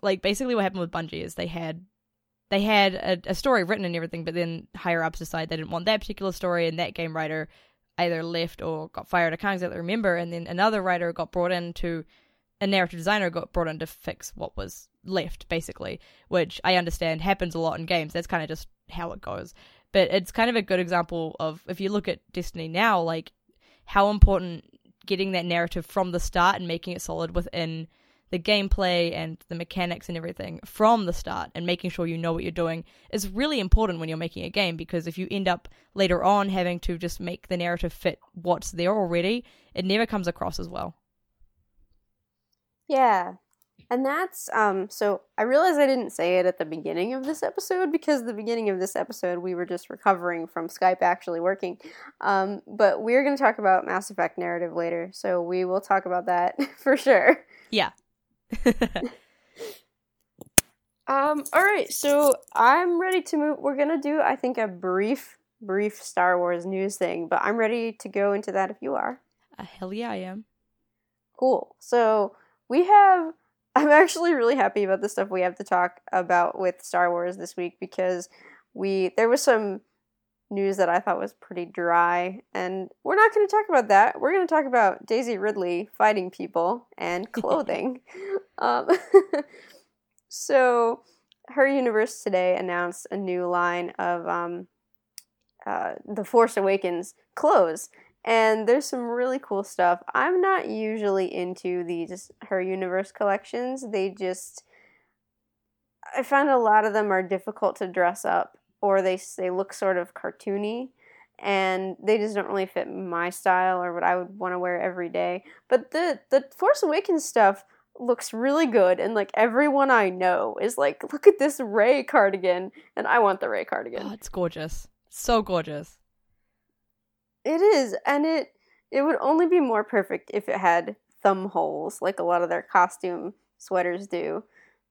like basically what happened with Bungie is they had they had a, a story written and everything, but then higher ups decided they didn't want that particular story, and that game writer either left or got fired. I can't exactly remember. And then another writer got brought in to a narrative designer got brought in to fix what was left, basically, which I understand happens a lot in games. That's kind of just how it goes. But it's kind of a good example of if you look at Destiny now, like how important getting that narrative from the start and making it solid within the gameplay and the mechanics and everything from the start and making sure you know what you're doing is really important when you're making a game because if you end up later on having to just make the narrative fit what's there already, it never comes across as well. Yeah. And that's um so I realize I didn't say it at the beginning of this episode because the beginning of this episode we were just recovering from Skype actually working. Um but we're going to talk about Mass Effect narrative later. So we will talk about that for sure. Yeah. Um all right. So I'm ready to move we're going to do I think a brief brief Star Wars news thing, but I'm ready to go into that if you are. uh, hell yeah, I am. Cool. So we have. I'm actually really happy about the stuff we have to talk about with Star Wars this week because we there was some news that I thought was pretty dry, and we're not going to talk about that. We're going to talk about Daisy Ridley fighting people and clothing. um, so, her universe today announced a new line of um, uh, the Force Awakens clothes, and there's some really cool stuff. I'm not usually into these her universe collections. They just I find a lot of them are difficult to dress up or they they look sort of cartoony and they just don't really fit my style or what I would want to wear every day. But the the Force Awakens stuff looks really good and like everyone I know is like look at this Rey cardigan and I want the Rey cardigan. Oh, it's gorgeous. So gorgeous. It is, and it it would only be more perfect if it had thumb holes, like a lot of their costume sweaters do.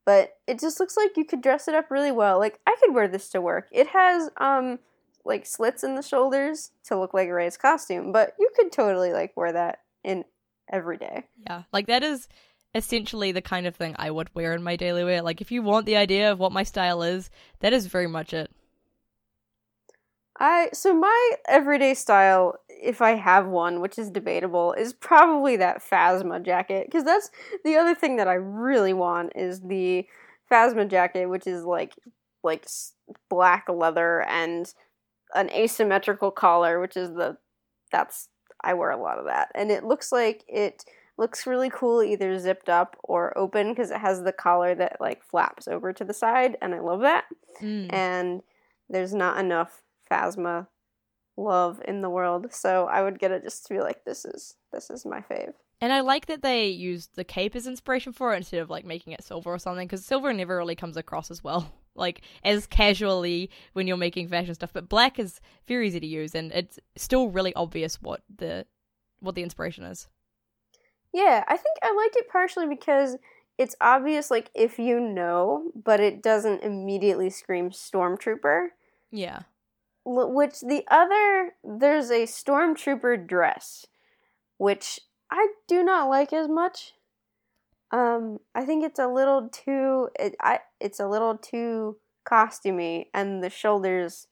But it just looks like you could dress it up really well. Like I could wear this to work. It has um like slits in the shoulders to look like Rey's costume, but you could totally like wear that in every day. Yeah, like that is essentially the kind of thing I would wear in my daily wear. Like if you want the idea of what my style is, that is very much it. I so my everyday style, if I have one, which is debatable, is probably that Phasma jacket because that's the other thing that I really want is the Phasma jacket, which is like like black leather and an asymmetrical collar, which is the that's I wear a lot of that, and it looks like it looks really cool either zipped up or open because it has the collar that like flaps over to the side, and I love that. Mm. And there's not enough Phasma love in the world, so I would get it just to be like, this is this is my fave. And I like that they used the cape as inspiration for it instead of like making it silver or something because silver never really comes across as well, like as casually when you're making fashion stuff. But black is very easy to use, and it's still really obvious what the what the inspiration is. Yeah, I think I like it partially because it's obvious, like if you know, but it doesn't immediately scream stormtrooper. Yeah. Which the other, there's a stormtrooper dress, which I do not like as much. Um, I think it's a little too, it, I, it's a little too costumey, and the shoulders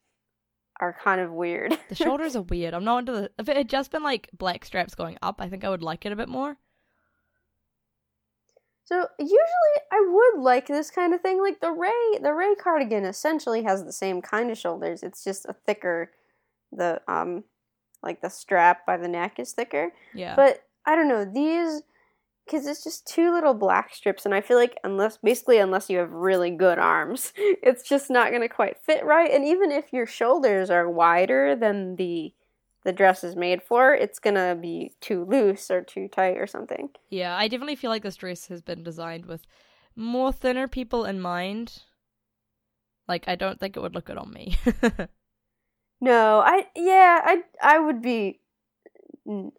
are kind of weird. The shoulders are weird. I'm not into the. If it had just been like black straps going up, I think I would like it a bit more. So usually I would like this kind of thing. Like the Rey, the Rey cardigan essentially has the same kind of shoulders. It's just a thicker, the um, like the strap by the neck is thicker. Yeah. But I don't know these, because it's just two little black strips, and I feel like unless basically unless you have really good arms, it's just not gonna quite fit right. And even if your shoulders are wider than the the dress is made for, it's gonna be too loose or too tight or something. Yeah, I definitely feel like this dress has been designed with more thinner people in mind. Like, I don't think it would look good on me. no, I yeah, I I would be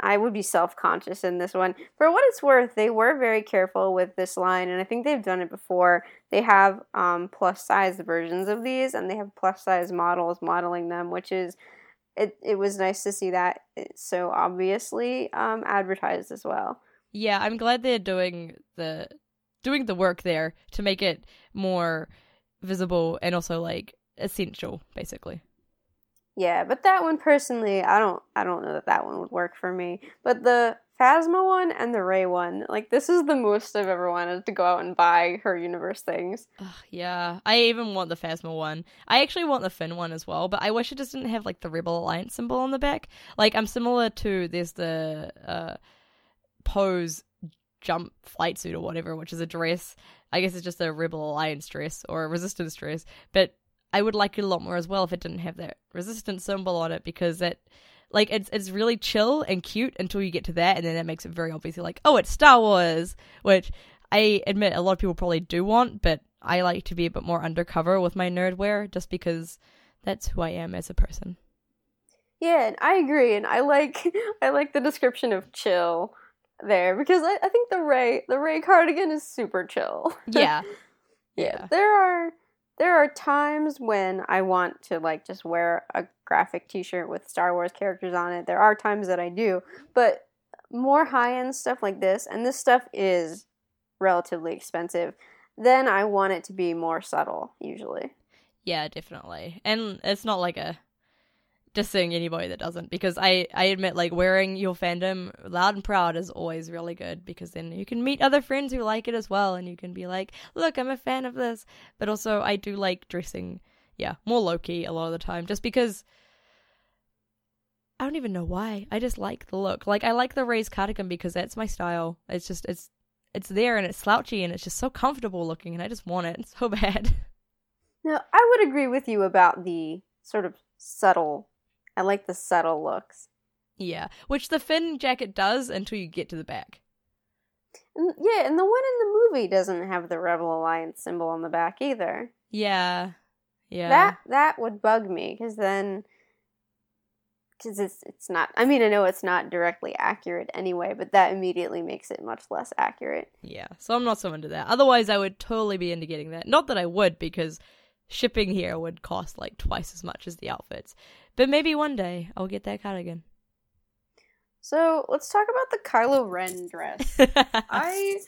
I would be self-conscious in this one. For what it's worth, they were very careful with this line and I think they've done it before. They have um plus size versions of these and they have plus size models modeling them, which is it it was nice to see that it's so obviously um, advertised as well. Yeah, I'm glad they're doing the doing the work there to make it more visible and also like essential, basically. Yeah, but that one personally, I don't I don't know that that one would work for me. But the Phasma one and the Rey one, like this is the most I've ever wanted to go out and buy her universe things. Ugh, yeah, I even want the Phasma one. I actually want the Finn one as well, but I wish it just didn't have like the Rebel Alliance symbol on the back. Like I'm similar to there's the uh, Poe's jump flight suit or whatever, which is a dress. I guess it's just a Rebel Alliance dress or a Resistance dress, but I would like it a lot more as well if it didn't have that Resistance symbol on it because it like it's it's really chill and cute until you get to that, and then that makes it very obviously like, oh, it's Star Wars, which I admit a lot of people probably do want, but I like to be a bit more undercover with my nerd wear just because that's who I am as a person. Yeah, and I agree, and I like I like the description of chill there because I, I think the Rey the Rey cardigan is super chill. Yeah. yeah. There are there are times when I want to like just wear a graphic t-shirt with Star Wars characters on it. There are times that I do, but more high-end stuff like this and this stuff is relatively expensive, then I want it to be more subtle usually. Yeah, definitely. And it's not like a just saying anybody that doesn't because I I admit like wearing your fandom loud and proud is always really good because then you can meet other friends who like it as well and you can be like, "Look, I'm a fan of this." But also I do like dressing yeah, more low key a lot of the time just because I don't even know why. I just like the look. Like I like the raised cardigan because that's my style. It's just it's it's there and it's slouchy and it's just so comfortable looking and I just want it so bad. Now, I would agree with you about the sort of subtle I like the subtle looks. Yeah, which the Finn jacket does until you get to the back. And, yeah, and the one in the movie doesn't have the Rebel Alliance symbol on the back either. Yeah, yeah. That that would bug me because then, because it's it's not. I mean, I know it's not directly accurate anyway, but that immediately makes it much less accurate. Yeah, so I'm not so into that. Otherwise, I would totally be into getting that. Not that I would, because shipping here would cost like twice as much as the outfits. But maybe one day I'll get that cardigan. So let's talk about the Kylo Ren dress. I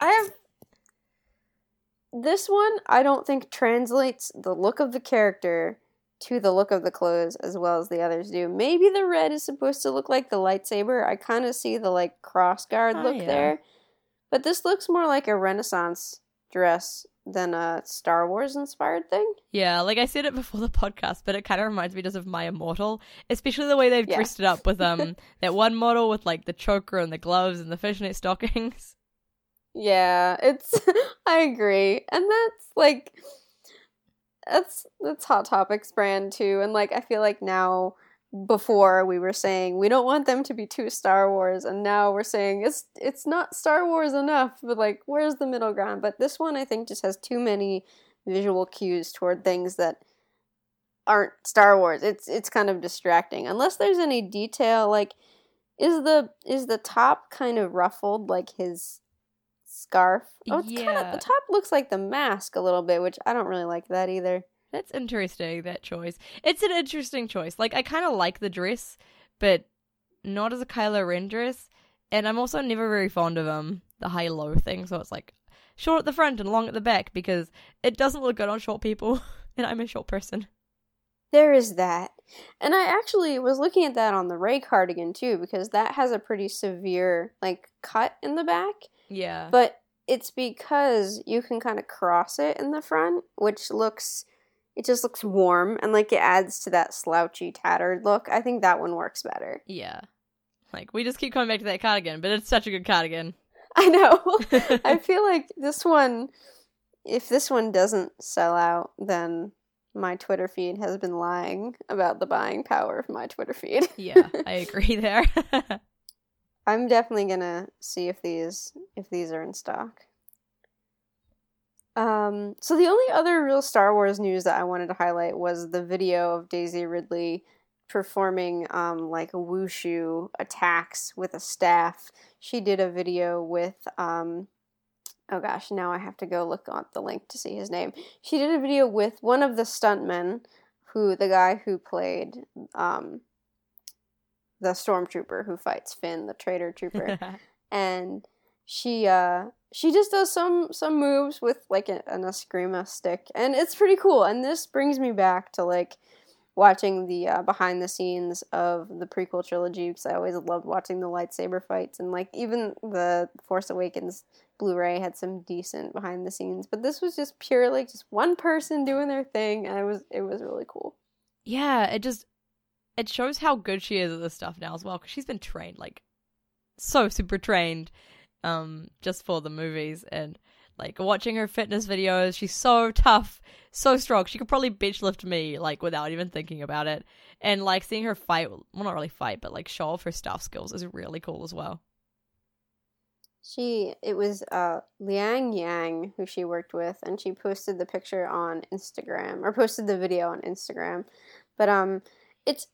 I have this one I don't think translates the look of the character to the look of the clothes as well as the others do. Maybe the red is supposed to look like the lightsaber. I kind of see the like cross guard oh, look yeah. there. But this looks more like a renaissance dress than a Star Wars inspired thing. Yeah, like I said it before the podcast, but it kind of reminds me just of My Immortal, especially the way they've yeah. dressed it up with um that one model with like the choker and the gloves and the fishnet stockings. Yeah, it's I agree. And that's like that's that's Hot Topic's brand too. And like I feel like now before we were saying we don't want them to be too Star Wars, and now we're saying it's it's not Star Wars enough. But like, where's the middle ground? But this one, I think, just has too many visual cues toward things that aren't Star Wars. It's it's kind of distracting unless there's any detail. Like, is the is the top kind of ruffled like his scarf? Oh, it's yeah. kind of the top looks like the mask a little bit, which I don't really like that either. That's interesting, that choice. It's an interesting choice. Like, I kind of like the dress, but not as a Kylo Ren dress. And I'm also never very fond of um the high low thing, so it's like short at the front and long at the back because it doesn't look good on short people, and I'm a short person. There is that. And I actually was looking at that on the Rey cardigan too, because that has a pretty severe like cut in the back. Yeah. But it's because you can kind of cross it in the front, which looks it just looks warm and like it adds to that slouchy, tattered look. I think that one works better. Yeah. Like we just keep coming back to that cardigan, but it's such a good cardigan. I know. I feel like this one if this one doesn't sell out, then my Twitter feed has been lying about the buying power of my Twitter feed. yeah, I agree there. I'm definitely gonna see if these if these are in stock. Um, so the only other real Star Wars news that I wanted to highlight was the video of Daisy Ridley performing um, like wushu attacks with a staff. She did a video with um, oh gosh, now I have to go look at the link to see his name. She did a video with one of the stuntmen, who the guy who played um, the stormtrooper who fights Finn, the traitor trooper, and she uh she just does some some moves with like an, an eskrima stick. And it's pretty cool. And this brings me back to like watching the uh, behind the scenes of the prequel trilogy because i always loved watching the lightsaber fights. And like even the force awakens blu-ray had some decent behind the scenes. But this was just purely just one person doing their thing. And it was it was really cool. Yeah it just it shows how good she is at this stuff now as well because she's been trained like so super trained um, just for the movies and like watching her fitness videos. She's so tough, so strong. She could probably bitch lift me like without even thinking about it. And like seeing her fight, well, not really fight, but like show off her staff skills is really cool as well. She it was uh Liang Yang who she worked with and she posted the picture on Instagram or posted the video on Instagram. But um it's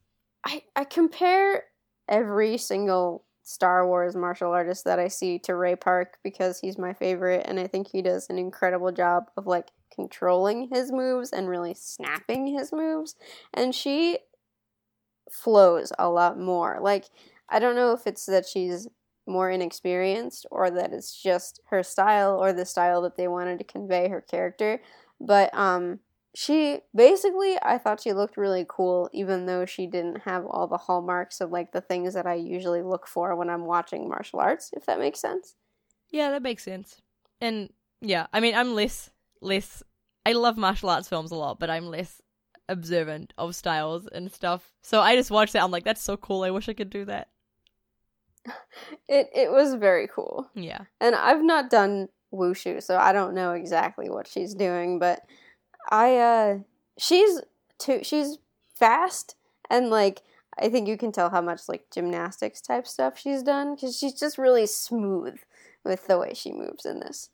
I I compare every single Star Wars martial artist that I see to Ray Park because he's my favorite and I think he does an incredible job of like controlling his moves and really snapping his moves and she flows a lot more. Like I don't know if it's that she's more inexperienced or that it's just her style or the style that they wanted to convey her character, but um she basically I thought she looked really cool even though she didn't have all the hallmarks of like the things that I usually look for when I'm watching martial arts, if that makes sense. Yeah, that makes sense. And yeah, I mean I'm less less I love martial arts films a lot, but I'm less observant of styles and stuff. So I just watched it, I'm like, that's so cool, I wish I could do that. It it was very cool. Yeah. And I've not done wushu, so I don't know exactly what she's doing, but I uh she's too she's fast and like I think you can tell how much like gymnastics type stuff she's done cuz she's just really smooth with the way she moves in this.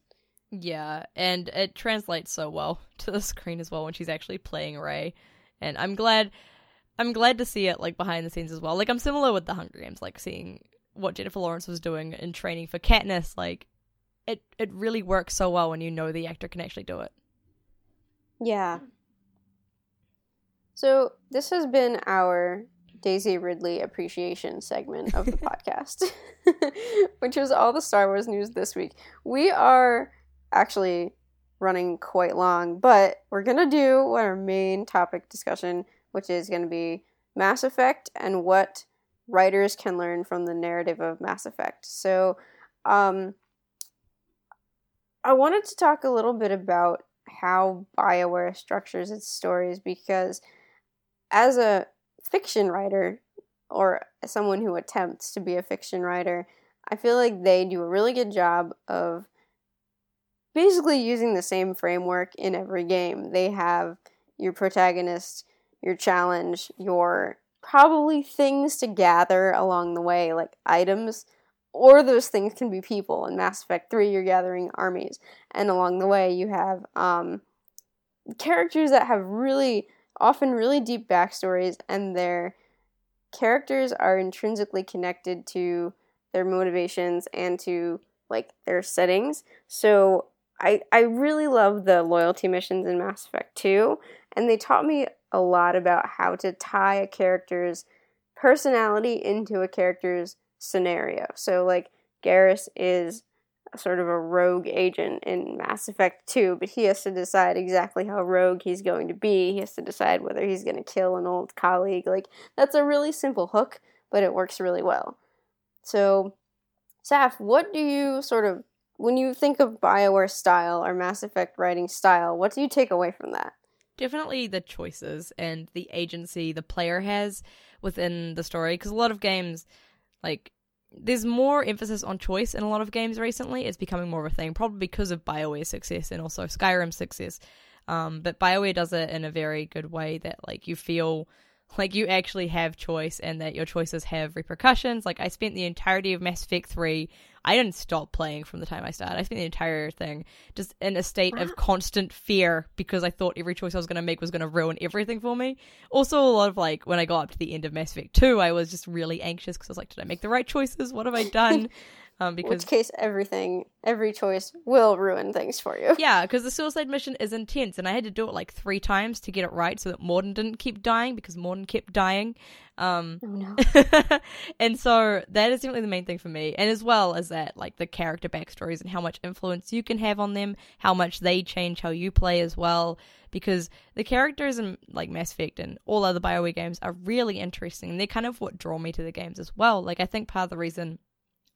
Yeah, and it translates so well to the screen as well when she's actually playing Rey. And I'm glad I'm glad to see it like behind the scenes as well. Like I'm similar with the Hunger Games, like seeing what Jennifer Lawrence was doing in training for Katniss, like it it really works so well when you know the actor can actually do it. Yeah. So this has been our Daisy Ridley appreciation segment of the podcast, which was all the Star Wars news this week. We are actually running quite long, but we're gonna do our main topic discussion, which is gonna be Mass Effect and what writers can learn from the narrative of Mass Effect. So, um, I wanted to talk a little bit about how BioWare structures its stories because as a fiction writer or someone who attempts to be a fiction writer, I feel like they do a really good job of basically using the same framework in every game. They have your protagonist, your challenge, your probably things to gather along the way, like items or those things can be people. In Mass Effect 3, you're gathering armies, and along the way, you have um, characters that have really, often really deep backstories, and their characters are intrinsically connected to their motivations and to like their settings. So I I really love the loyalty missions in Mass Effect 2, and they taught me a lot about how to tie a character's personality into a character's scenario. So like Garrus is sort of a rogue agent in Mass Effect 2, but he has to decide exactly how rogue he's going to be. He has to decide whether he's going to kill an old colleague. Like that's a really simple hook, but it works really well. So Saf, what do you sort of when you think of BioWare style or Mass Effect writing style, what do you take away from that? Definitely the choices and the agency the player has within the story because a lot of games like there's more emphasis on choice in a lot of games recently. It's becoming more of a thing, probably because of BioWare's success and also Skyrim's success. Um, but BioWare does it in a very good way that like you feel like you actually have choice and that your choices have repercussions. Like I spent the entirety of Mass Effect 3 I didn't stop playing from the time I started. I spent the entire thing just in a state of constant fear because I thought every choice I was going to make was going to ruin everything for me. Also, a lot of like when I got up to the end of Mass Effect 2, I was just really anxious because I was like, did I make the right choices? What have I done? Um, because which case everything, every choice will ruin things for you. Yeah, because the suicide mission is intense, and I had to do it like three times to get it right, so that Mordin didn't keep dying because Mordin kept dying. Um, oh no! and so that is definitely the main thing for me, and as well as that, like the character backstories and how much influence you can have on them, how much they change how you play as well. Because the characters in like Mass Effect and all other Bioware games are really interesting, and they're kind of what draw me to the games as well. Like I think part of the reason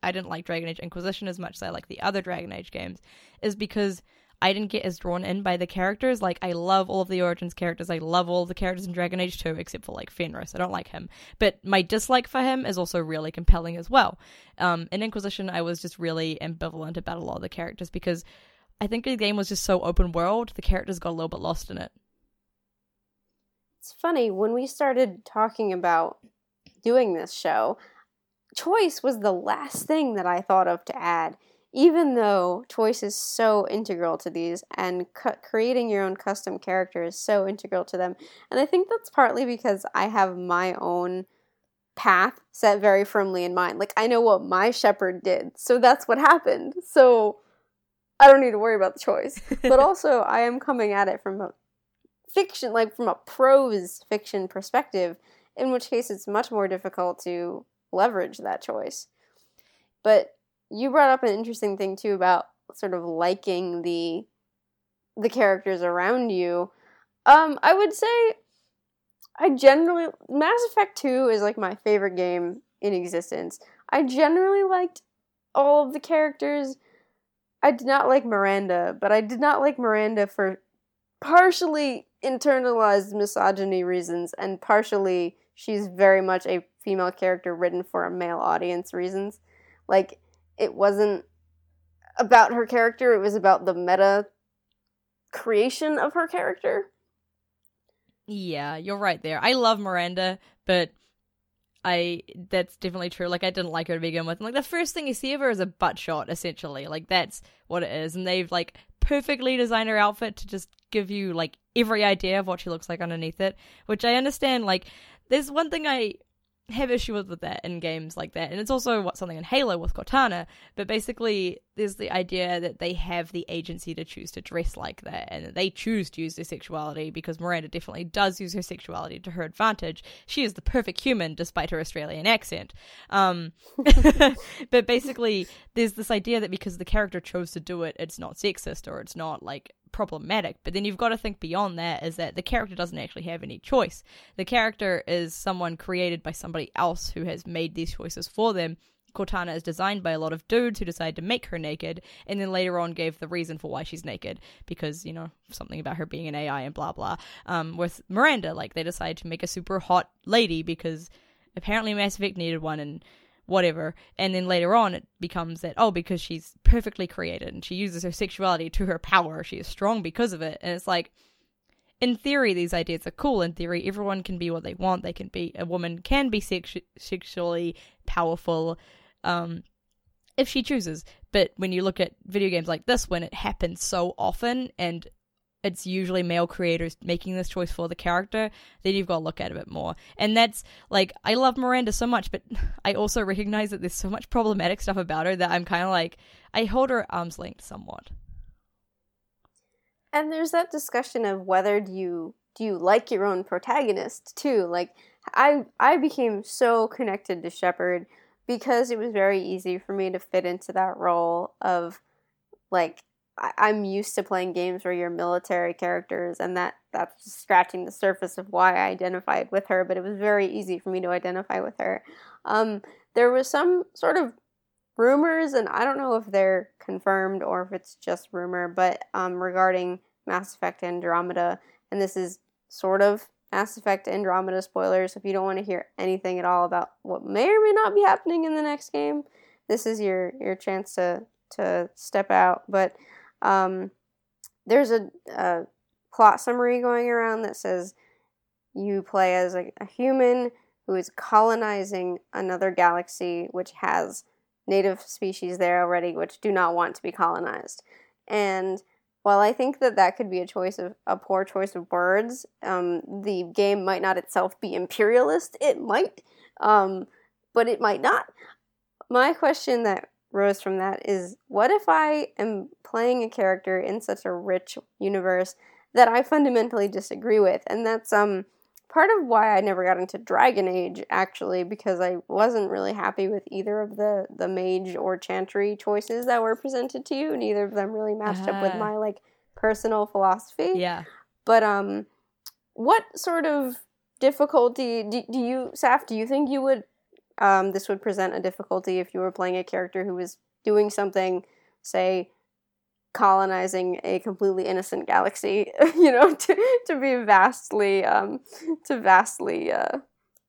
I didn't like Dragon Age Inquisition as much as I like the other Dragon Age games is because I didn't get as drawn in by the characters. Like I love all of the Origins characters. I love all the characters in Dragon Age 2 except for like Fenris. I don't like him. But my dislike for him is also really compelling as well. Um, in Inquisition I was just really ambivalent about a lot of the characters because I think the game was just so open world, the characters got a little bit lost in it. It's funny, when we started talking about doing this show, choice was the last thing that I thought of to add even though choice is so integral to these and cu- creating your own custom character is so integral to them. And I think that's partly because I have my own path set very firmly in mind. Like I know what my Shepard did, so that's what happened. So I don't need to worry about the choice. but also I am coming at it from a fiction like from a prose fiction perspective, in which case it's much more difficult to leverage that choice. But you brought up an interesting thing too about sort of liking the the characters around you. Um, I would say I generally Mass Effect 2 is like my favorite game in existence. I generally liked all of the characters. I did not like Miranda, but I did not like Miranda for partially internalized misogyny reasons and partially she's very much a female character written for a male audience reasons. Like it wasn't about her character, it was about the meta creation of her character. Yeah, you're right there. I love Miranda, but I that's definitely true. Like I didn't like her to begin with. And, like the first thing you see of her is a butt shot, essentially. Like that's what it is. And they've like perfectly designed her outfit to just give you like every idea of what she looks like underneath it. Which I understand. Like there's one thing I have issue with that in games like that. And it's also what something in Halo with Cortana. But basically, there's the idea that they have the agency to choose to dress like that, and that they choose to use their sexuality because Miranda definitely does use her sexuality to her advantage. She is the perfect human despite her Australian accent. Um, but basically, there's this idea that because the character chose to do it, it's not sexist or it's not like problematic. But then you've got to think beyond that is that the character doesn't actually have any choice. The character is someone created by somebody else who has made these choices for them. Cortana is designed by a lot of dudes who decided to make her naked, and then later on gave the reason for why she's naked because you know something about her being an AI and blah blah. Um, with Miranda, like they decided to make a super hot lady because apparently Mass Effect needed one, and whatever. And then later on, it becomes that, oh, because she's perfectly created and she uses her sexuality to her power, she is strong because of it. And it's like, in theory, these ideas are cool. In theory, everyone can be what they want. They can be, a woman can be sex- sexually powerful um, if she chooses. But when you look at video games like this, when it happens so often and it's usually male creators making this choice for the character, then you've got to look at it a bit more. And that's like I love Miranda so much, but I also recognize that there's so much problematic stuff about her that I'm kind of like I hold her at arm's length somewhat. And there's that discussion of whether do you do you like your own protagonist too? Like I I became so connected to Shepard because it was very easy for me to fit into that role of like I, am used to playing games where you're military characters, and that that's scratching the surface of why I identified with her. But it was very easy for me to identify with her. Um, there was some sort of rumors, and I don't know if they're confirmed or if it's just rumor, but um, regarding Mass Effect Andromeda, and this is sort of Mass Effect Andromeda spoilers. If you don't want to hear anything at all about what may or may not be happening in the next game, this is your your chance to to step out. But um, there's a, a, plot summary going around that says you play as a, a human who is colonizing another galaxy which has native species there already which do not want to be colonized. And while I think that that could be a choice of a poor choice of words, um, the game might not itself be imperialist. It might, um, but it might not. My question that rose from that is what if I am playing a character in such a rich universe that I fundamentally disagree with? And that's um part of why I never got into Dragon Age actually because I wasn't really happy with either of the the mage or chantry choices that were presented to you. Neither of them really matched uh, up with ah. my like personal philosophy. Yeah. But um what sort of difficulty do, do you Saf, do you think you would um, this would present a difficulty if you were playing a character who was doing something, say, colonizing a completely innocent galaxy. you know, to to be vastly, um, to vastly. Uh,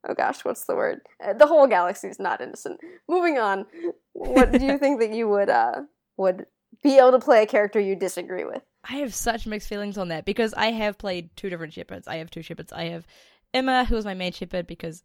oh gosh, what's the word? Uh, the whole galaxy is not innocent. Moving on. What do you think that you would uh, would be able to play a character you disagree with? I have such mixed feelings on that because I have played two different Shepards. I have two Shepards. I have Emma, who is my main Shepard because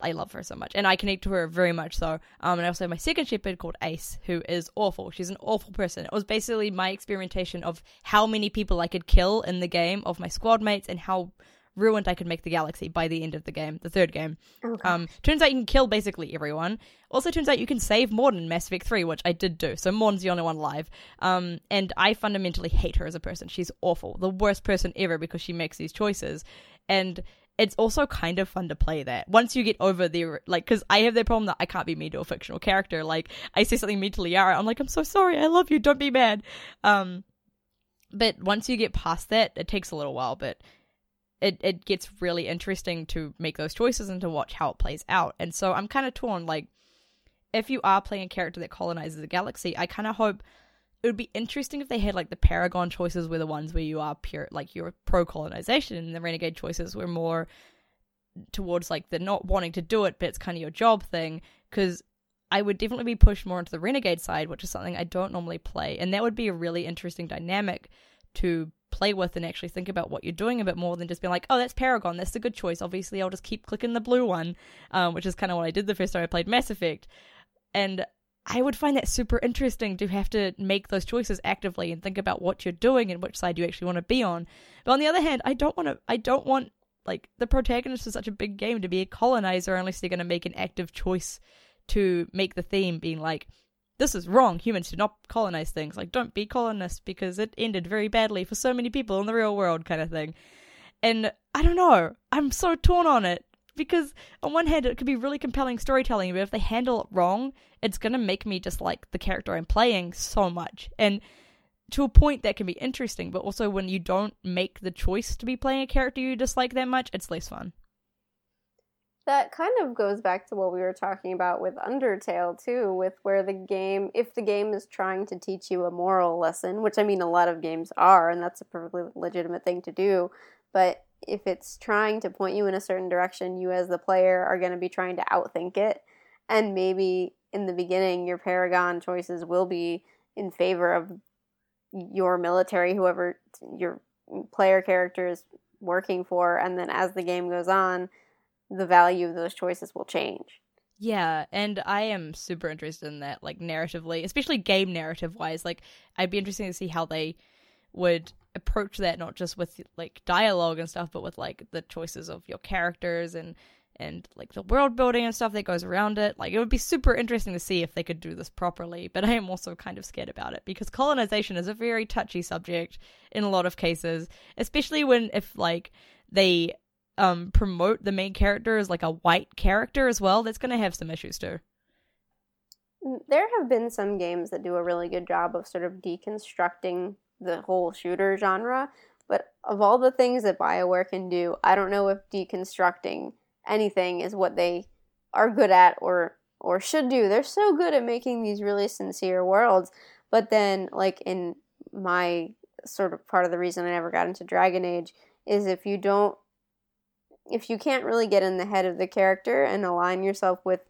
I love her so much, and I connect to her very much so. Um, and I also have my second Shepard called Ace, who is awful. She's an awful person. It was basically my experimentation of how many people I could kill in the game of my squad mates and how ruined I could make the galaxy by the end of the game, the third game. Oh, um, turns out you can kill basically everyone. Also, turns out you can save Mordin in Mass Effect 3, which I did do. So Mordin's the only one alive. Um, and I fundamentally hate her as a person. She's awful. The worst person ever because she makes these choices. And it's also kind of fun to play that. Once you get over the like because i have the problem that i can't be mean to a fictional character. Like i say something mean to liara i'm like i'm so sorry i love you don't be mad. Um but once you get past that it takes a little while but it, it gets really interesting to make those choices and to watch how it plays out. And so i'm kind of torn like if you are playing a character that colonizes the galaxy i kind of hope it would be interesting if they had like the Paragon choices were the ones where you are pure like you're pro colonization, and the Renegade choices were more towards like the not wanting to do it, but it's kind of your job thing. Because I would definitely be pushed more into the Renegade side, which is something I don't normally play, and that would be a really interesting dynamic to play with and actually think about what you're doing a bit more than just being like, oh, that's Paragon, that's a good choice. Obviously, I'll just keep clicking the blue one, um, which is kind of what I did the first time I played Mass Effect. And I would find that super interesting to have to make those choices actively and think about what you're doing and which side you actually want to be on. But on the other hand, I don't want to. I don't want like the protagonist of such a big game to be a colonizer unless they're going to make an active choice to make the theme being like, this is wrong. Humans should not colonize things. Like, don't be colonists because it ended very badly for so many people in the real world, kind of thing. And I don't know. I'm so torn on it because on one hand it could be really compelling storytelling, but if they handle it wrong, it's gonna make me dislike the character I'm playing so much. And to a point that can be interesting, but also when you don't make the choice to be playing a character you dislike that much, it's less fun. That kind of goes back to what we were talking about with Undertale too, with where the game, if the game is trying to teach you a moral lesson, which I mean a lot of games are, and that's a perfectly legitimate thing to do, but if it's trying to point you in a certain direction, you as the player are going to be trying to outthink it. And maybe in the beginning, your Paragon choices will be in favor of your military, whoever your player character is working for. And then as the game goes on, the value of those choices will change. Yeah, and I am super interested in that, like narratively, especially game narrative wise. Like, I'd be interested to see how they would approach that not just with like dialogue and stuff but with like the choices of your characters and and like the world building and stuff that goes around it. Like it would be super interesting to see if they could do this properly but i am also kind of scared about it because colonization is a very touchy subject in a lot of cases especially when if like they um promote the main character as like a white character as well that's going to have some issues too. There have been some games that do a really good job of sort of deconstructing the whole shooter genre. But of all the things that BioWare can do, I don't know if deconstructing anything is what they are good at or or should do. They're so good at making these really sincere worlds. But then like in my sort of part of the reason I never got into Dragon Age is if you don't if you can't really get in the head of the character and align yourself with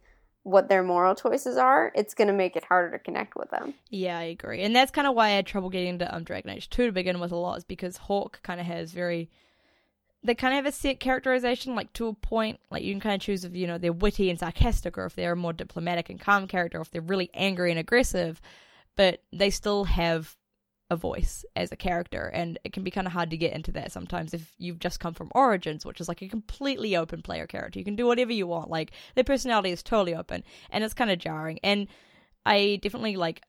what their moral choices are, it's going to make it harder to connect with them. Yeah, I agree. And that's kind of why I had trouble getting into um, Dragon Age 2 to begin with a lot, is because Hawke kind of has very. They kind of have a set characterization, like to a point. Like you can kind of choose if you know they're witty and sarcastic, or if they're a more diplomatic and calm character, or if they're really angry and aggressive. But they still have a voice as a character and it can be kind of hard to get into that sometimes if you've just come from origins which is like a completely open player character. You can do whatever you want like their personality is totally open and it's kind of jarring. And i definitely like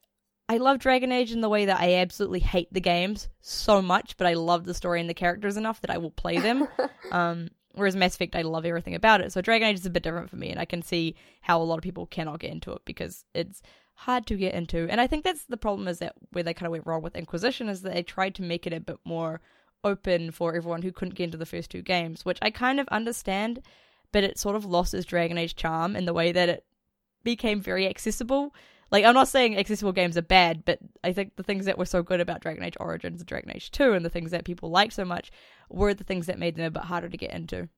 i love dragon age in the way that i absolutely hate the games so much but i love the story and the characters enough that i will play them. Um Whereas Mass Effect, I love everything about it. So Dragon Age is a bit different for me, and I can see how a lot of people cannot get into it because it's hard to get into. And I think that's the problem is that where they kind of went wrong with Inquisition is that they tried to make it a bit more open for everyone who couldn't get into the first two games, which I kind of understand, but it sort of lost its Dragon Age charm in the way that it became very accessible. Like I'm not saying accessible games are bad, but I think the things that were so good about Dragon Age Origins and Dragon Age 2 and the things that people liked so much were the things that made them a bit harder to get into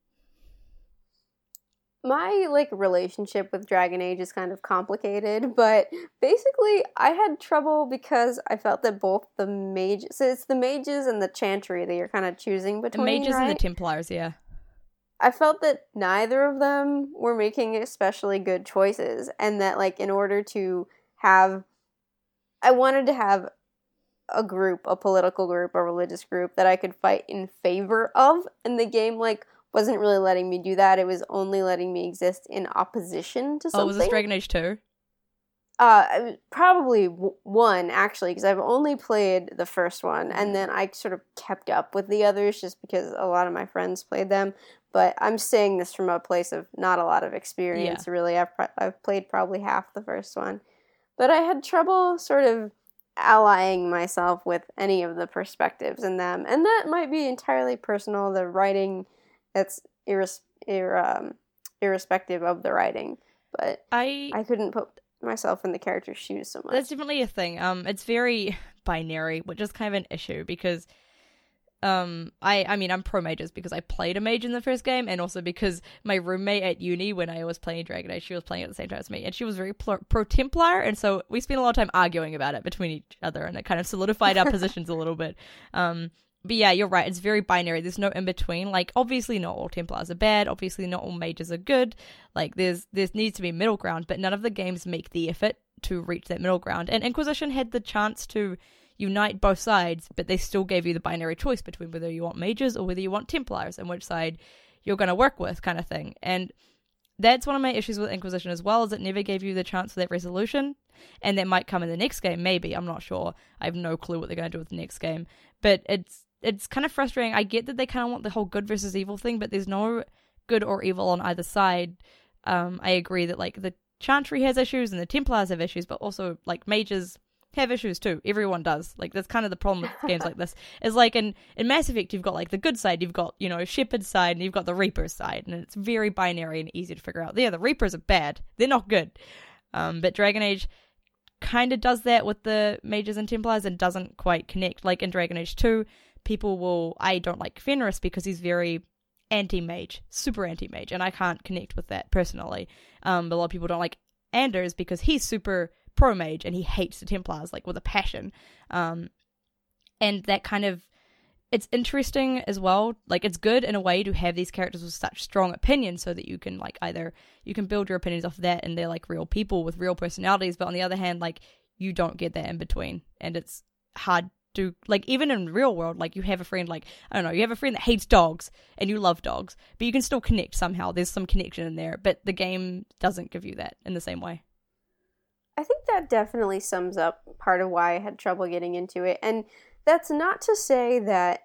my like relationship with Dragon Age is kind of complicated, but basically I had trouble because I felt that both the mages, so it's the mages and the chantry that you're kind of choosing between. The mages right? and the Templars, yeah. I felt that neither of them were making especially good choices, and that like in order to have, I wanted to have a group, a political group, a religious group that I could fight in favor of, and the game like wasn't really letting me do that. It was only letting me exist in opposition to something. Oh, was this Dragon Age two? Uh, probably w- one actually, because I've only played the first one, and then I sort of kept up with the others just because a lot of my friends played them. But I'm saying this from a place of not a lot of experience. Yeah. Really, I've pro- I've played probably half the first one, but I had trouble sort of allying myself with any of the perspectives in them, and that might be entirely personal. The writing, it's irres- ir- um, irrespective of the writing, but I I couldn't put myself in the character's shoes so much. That's definitely a thing. Um, it's very binary, which is kind of an issue because, um, I I mean I'm pro mages because I played a mage in the first game, and also because my roommate at uni when I was playing Dragon Age, she was playing at the same time as me, and she was very pro, pro Templar, and so we spent a lot of time arguing about it between each other, and it kind of solidified our positions a little bit. Um, but yeah, you're right. It's very binary. There's no in between. Like, obviously, not all Templars are bad. Obviously, not all mages are good. Like, there's there needs to be middle ground, but none of the games make the effort to reach that middle ground. And Inquisition had the chance to unite both sides, but they still gave you the binary choice between whether you want mages or whether you want Templars and which side you're going to work with, kind of thing. And that's one of my issues with Inquisition as well, is it never gave you the chance for that resolution. And that might come in the next game, maybe. I'm not sure. I have no clue what they're going to do with the next game. But it's it's kind of frustrating. I get that they kind of want the whole good versus evil thing, but there's no good or evil on either side. Um, I agree that like the Chantry has issues and the Templars have issues, but also like mages have issues too. Everyone does. Like that's kind of the problem with games like this. Is like in in Mass Effect, you've got like the good side, you've got you know Shepard's side, and you've got the Reaper's side, and it's very binary and easy to figure out. Yeah, the Reapers are bad. They're not good. Um, but Dragon Age kind of does that with the mages and Templars and doesn't quite connect. Like in Dragon Age Two, people will I don't like Fenris because he's very anti mage, super anti mage, and I can't connect with that personally. Um, a lot of people don't like Anders because he's super pro mage and he hates the Templars like with a passion. Um, and that kind of it's interesting as well. Like it's good in a way to have these characters with such strong opinions so that you can like either you can build your opinions off of that and they're like real people with real personalities, but on the other hand, like you don't get that in between and it's hard to like even in real world, like you have a friend like I don't know, you have a friend that hates dogs and you love dogs, but you can still connect somehow. There's some connection in there, but the game doesn't give you that in the same way. I think that definitely sums up part of why I had trouble getting into it. And that's not to say that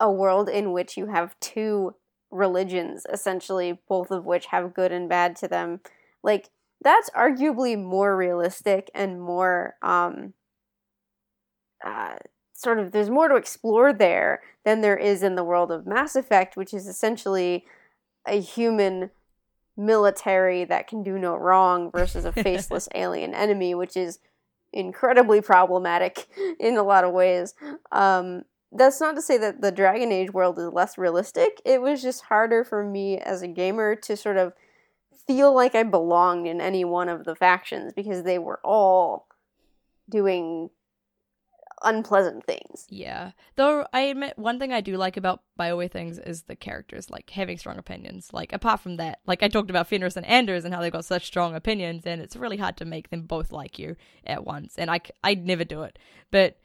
a world in which you have two religions, essentially, both of which have good and bad to them, like, that's arguably more realistic and more, um, uh, sort of, there's more to explore there than there is in the world of Mass Effect, which is essentially a human military that can do no wrong versus a faceless alien enemy, which is incredibly problematic in a lot of ways. Um, that's not to say that the Dragon Age world is less realistic. It was just harder for me as a gamer to sort of feel like I belonged in any one of the factions because they were all doing unpleasant things. Yeah. Though I admit one thing I do like about BioWare things is the characters, like having strong opinions. Like apart from that, like I talked about Fenris and Anders and how they've got such strong opinions and it's really hard to make them both like you at once. And I I'd never do it. But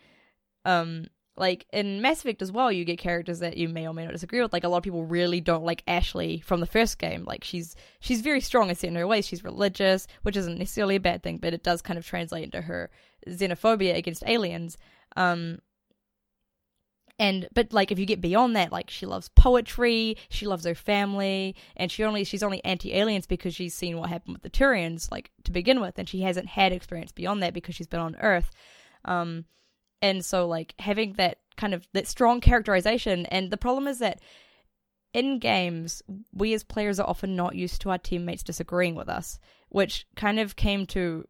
um like in Mass Effect as well, you get characters that you may or may not disagree with. Like a lot of people really don't like Ashley from the first game. Like she's she's very strong in certain ways. She's religious, which isn't necessarily a bad thing, but it does kind of translate into her xenophobia against aliens. Um, and but like if you get beyond that, like she loves poetry, she loves her family, and she only she's only anti aliens because she's seen what happened with the Turians, like to begin with, and she hasn't had experience beyond that because she's been on Earth. Um, and so like having that kind of that strong characterization, and the problem is that in games, we as players are often not used to our teammates disagreeing with us, which kind of came to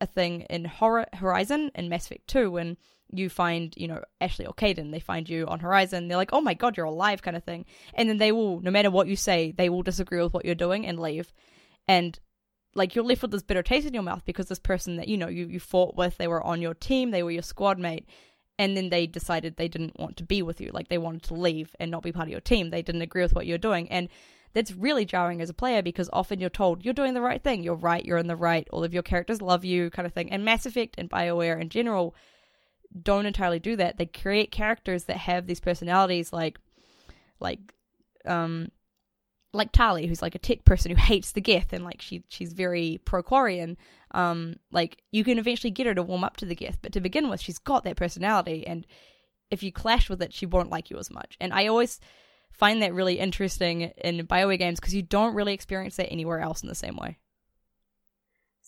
a thing in Horror Horizon and Mass Effect 2 when you find, you know, Ashley or Kaidan, they find you on Horizon, they're like, oh my god, you're alive, kind of thing. And then they will, no matter what you say, they will disagree with what you're doing and leave. And like you're left with this bitter taste in your mouth because this person that, you know, you, you fought with, they were on your team, they were your squad mate, and then they decided they didn't want to be with you. Like they wanted to leave and not be part of your team. They didn't agree with what you're doing. And that's really jarring as a player because often you're told you're doing the right thing, you're right, you're in the right, all of your characters love you, kind of thing. And Mass Effect and BioWare in general don't entirely do that. They create characters that have these personalities like like um like Tali, who's like a tech person who hates the Geth and like she she's very pro Quarian. Um, like you can eventually get her to warm up to the Geth, but to begin with, she's got that personality, and if you clash with it, she won't like you as much. And I always find that really interesting in Bioware games because you don't really experience that anywhere else in the same way.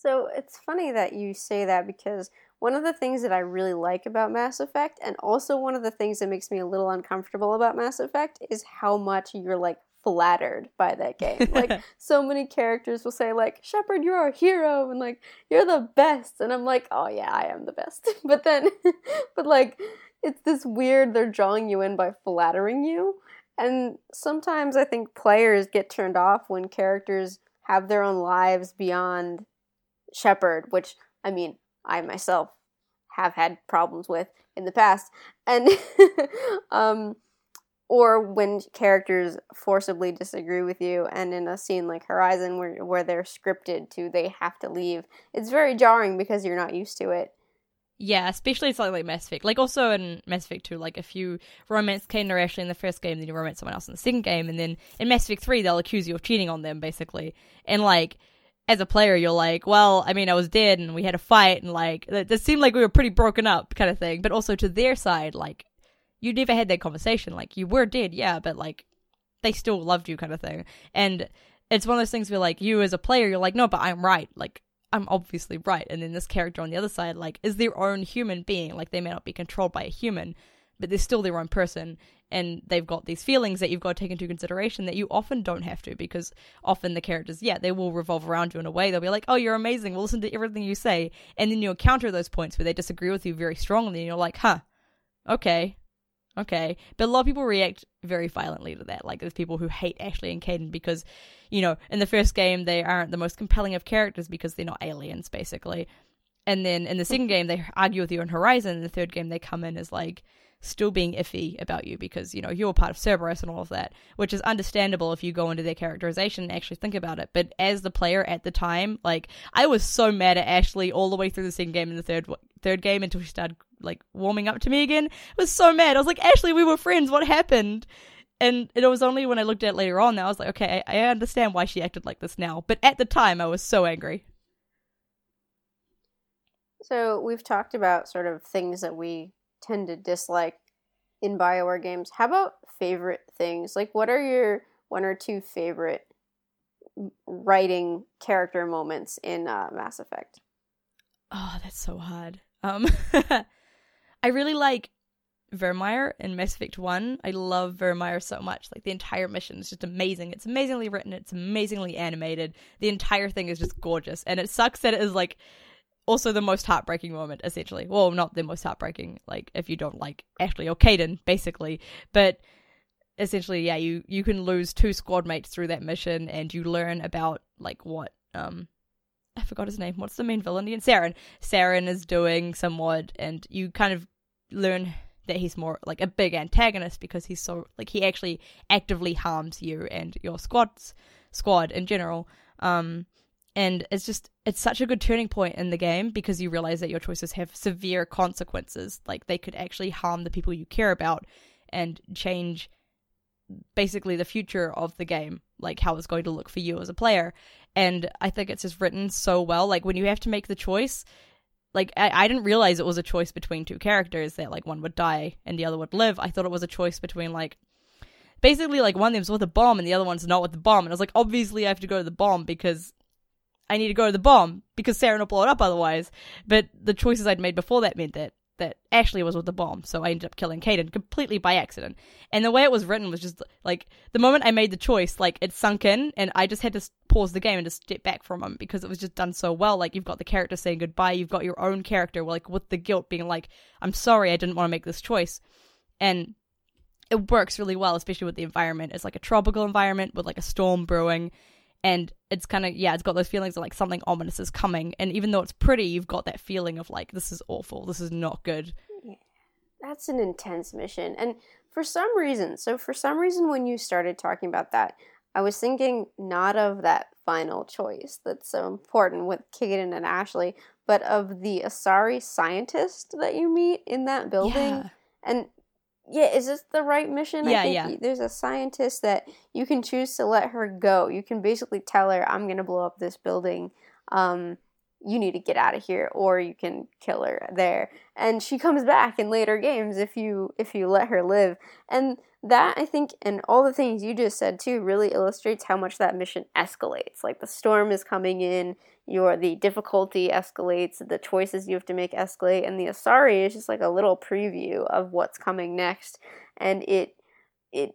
So it's funny that you say that because one of the things that I really like about Mass Effect, and also one of the things that makes me a little uncomfortable about Mass Effect, is how much you're like flattered by that game. Like so many characters will say like, "Shepard, you're our hero," and like, "You're the best," and I'm like, "Oh yeah, I am the best." but then, but like, it's this weird. They're drawing you in by flattering you, and sometimes I think players get turned off when characters have their own lives beyond Shepard, which I mean, I myself have had problems with in the past, and um or when characters forcibly disagree with you and in a scene like horizon where, where they're scripted to they have to leave it's very jarring because you're not used to it. Yeah especially something like mass effect. Like also in mass effect 2 like if you romance or Ashley in the first game then you romance someone else in the second game and then in mass effect 3 they'll accuse you of cheating on them basically. And like as a player, you're like, well, I mean, I was dead and we had a fight and like, it, seemed like we were pretty broken up kind of thing. But also to their side, like, you never had that conversation. Like you were dead, yeah, but like they still loved you, kind of thing. And it's one of those things where like you as a player, you're like, no, but I'm right. Like I'm obviously right. And then this character on the other side, like, is their own human being. Like they may not be controlled by a human, but they're still their own person. And they've got these feelings that you've got to take into consideration that you often don't have to because often the characters, yeah, they will revolve around you in a way. They'll be like, oh, you're amazing. We'll listen to everything you say. And then you'll counter those points where they disagree with you very strongly. And you're like, huh, okay, okay. But a lot of people react very violently to that. Like there's people who hate Ashley and Kaidan because, you know, in the first game they aren't the most compelling of characters because they're not aliens, basically. And then in the second game they argue with you on Horizon. In the third game they come in as like still being iffy about you because you know you're part of Cerberus and all of that, which is understandable if you go into their characterization and actually think about it. But as the player at the time, like I was so mad at Ashley all the way through the second game and the third third game until she started like warming up to me again. I was so mad. I was like, Ashley, we were friends. What happened? And it was only when I looked at it later on that I was like, okay, I, I understand why she acted like this now. But at the time, I was so angry. So we've talked about sort of things that we tend to dislike in Bioware games. How about favorite things? Like, what are your one or two favorite writing character moments in uh, Mass Effect? Oh, that's so hard. Um, I really like Virmire in Mass Effect 1. I love Virmire so much. Like, the entire mission is just amazing. It's amazingly written, it's amazingly animated. The entire thing is just gorgeous. And it sucks that it is, like, also the most heartbreaking moment, essentially. Well, not the most heartbreaking, like, if you don't like Ashley or Kaidan, basically. But essentially, yeah, you, you can lose two squad mates through that mission, and you learn about, like, what, um, I forgot his name. What's the main villain again? Saren. Saren is doing somewhat, and you kind of learn that he's more like a big antagonist because he's so like he actually actively harms you and your squad's squad in general. Um, and it's just it's such a good turning point in the game because you realize that your choices have severe consequences. Like they could actually harm the people you care about and change basically the future of the game, like how it's going to look for you as a player. And I think it's just written so well. Like when you have to make the choice, like I, I didn't realize it was a choice between two characters that like one would die and the other would live. I thought it was a choice between like basically like one of them's with a bomb and the other one's not with the bomb. And I was like, obviously I have to go to the bomb because I need to go to the bomb because Saren will blow it up otherwise. But the choices I'd made before that meant that that Ashley was with the bomb, so I ended up killing Kaidan completely by accident. And the way it was written was just like the moment I made the choice, like it sunk in, and I just had to pause the game and just step back from him because it was just done so well. Like you've got the character saying goodbye, you've got your own character, like with the guilt being like, "I'm sorry, I didn't want to make this choice," and it works really well, especially with the environment. It's like a tropical environment with like a storm brewing and it's kind of yeah it's got those feelings of like something ominous is coming and even though it's pretty you've got that feeling of like this is awful this is not good yeah. that's an intense mission and for some reason so for some reason when you started talking about that I was thinking not of that final choice that's so important with Kaidan and Ashley, but of the Asari scientist that you meet in that building. Yeah. And yeah, is this the right mission? Yeah, I think yeah. There's a scientist that you can choose to let her go. You can basically tell her, "I'm going to blow up this building. Um, you need to get out of here," or you can kill her there. And she comes back in later games if you if you let her live. And that I think, and all the things you just said too, really illustrates how much that mission escalates. Like the storm is coming in, your the difficulty escalates, the choices you have to make escalate, and the Asari is just like a little preview of what's coming next, and it it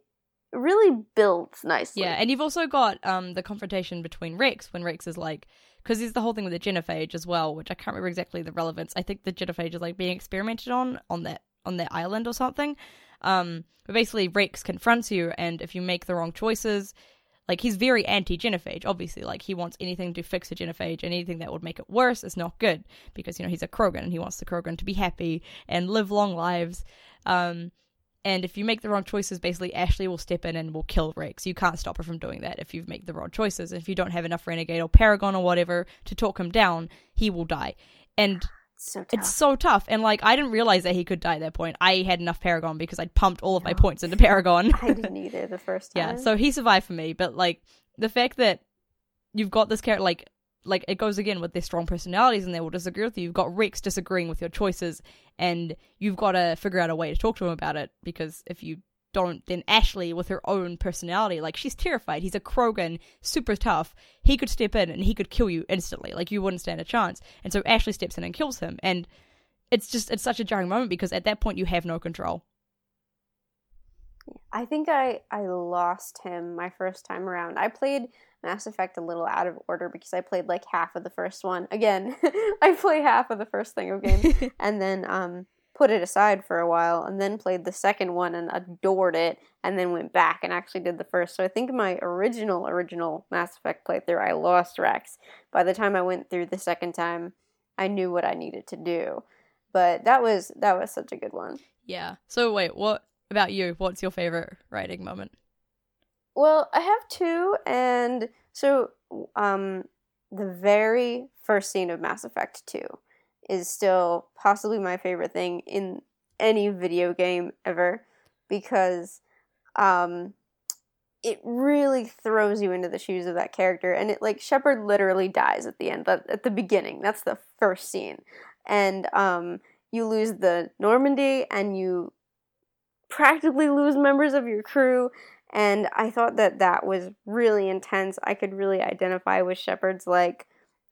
really builds nicely. Yeah, and you've also got um the confrontation between Wrex when Wrex is like, because there's the whole thing with the genophage as well, which I can't remember exactly the relevance. I think the genophage is like being experimented on on that on that island or something. Um, but basically Wrex confronts you, and if you make the wrong choices, like he's very anti-genophage. Obviously, like he wants anything to fix a genophage, and anything that would make it worse is not good because you know he's a Krogan and he wants the Krogan to be happy and live long lives. Um, and if you make the wrong choices, basically Ashley will step in and will kill Wrex. You can't stop her from doing that if you make the wrong choices. If you don't have enough Renegade or Paragon or whatever to talk him down, he will die. And so tough. it's so tough. And like I didn't realize that he could die at that point. I had enough Paragon because I'd pumped all of my points into Paragon. I didn't either the first time. yeah, so he survived for me. But like the fact that you've got this character, like like it goes again with their strong personalities and they will disagree with you. You've got Wrex disagreeing with your choices, and you've got to figure out a way to talk to him about it because if you don't, then Ashley, with her own personality, like she's terrified. He's a Krogan, super tough. He could step in and he could kill you instantly. Like you wouldn't stand a chance. And so Ashley steps in and kills him. And it's just it's such a jarring moment because at that point you have no control. I think I I lost him my first time around. I played Mass Effect a little out of order because I played like half of the first one. Again, I play half of the first thing of games and then um put it aside for a while and then played the second one and adored it and then went back and actually did the first. So I think my original original Mass Effect playthrough I lost Wrex. By the time I went through the second time, I knew what I needed to do. But that was that was such a good one. Yeah. So wait, what about you? What's your favorite writing moment? Well, I have two, and so um, the very first scene of Mass Effect Two is still possibly my favorite thing in any video game ever because um, it really throws you into the shoes of that character, and it like Shepard literally dies at the end, but at the beginning. That's the first scene, and um, you lose the Normandy, and you practically lose members of your crew and I thought that that was really intense. I could really identify with Shepard's like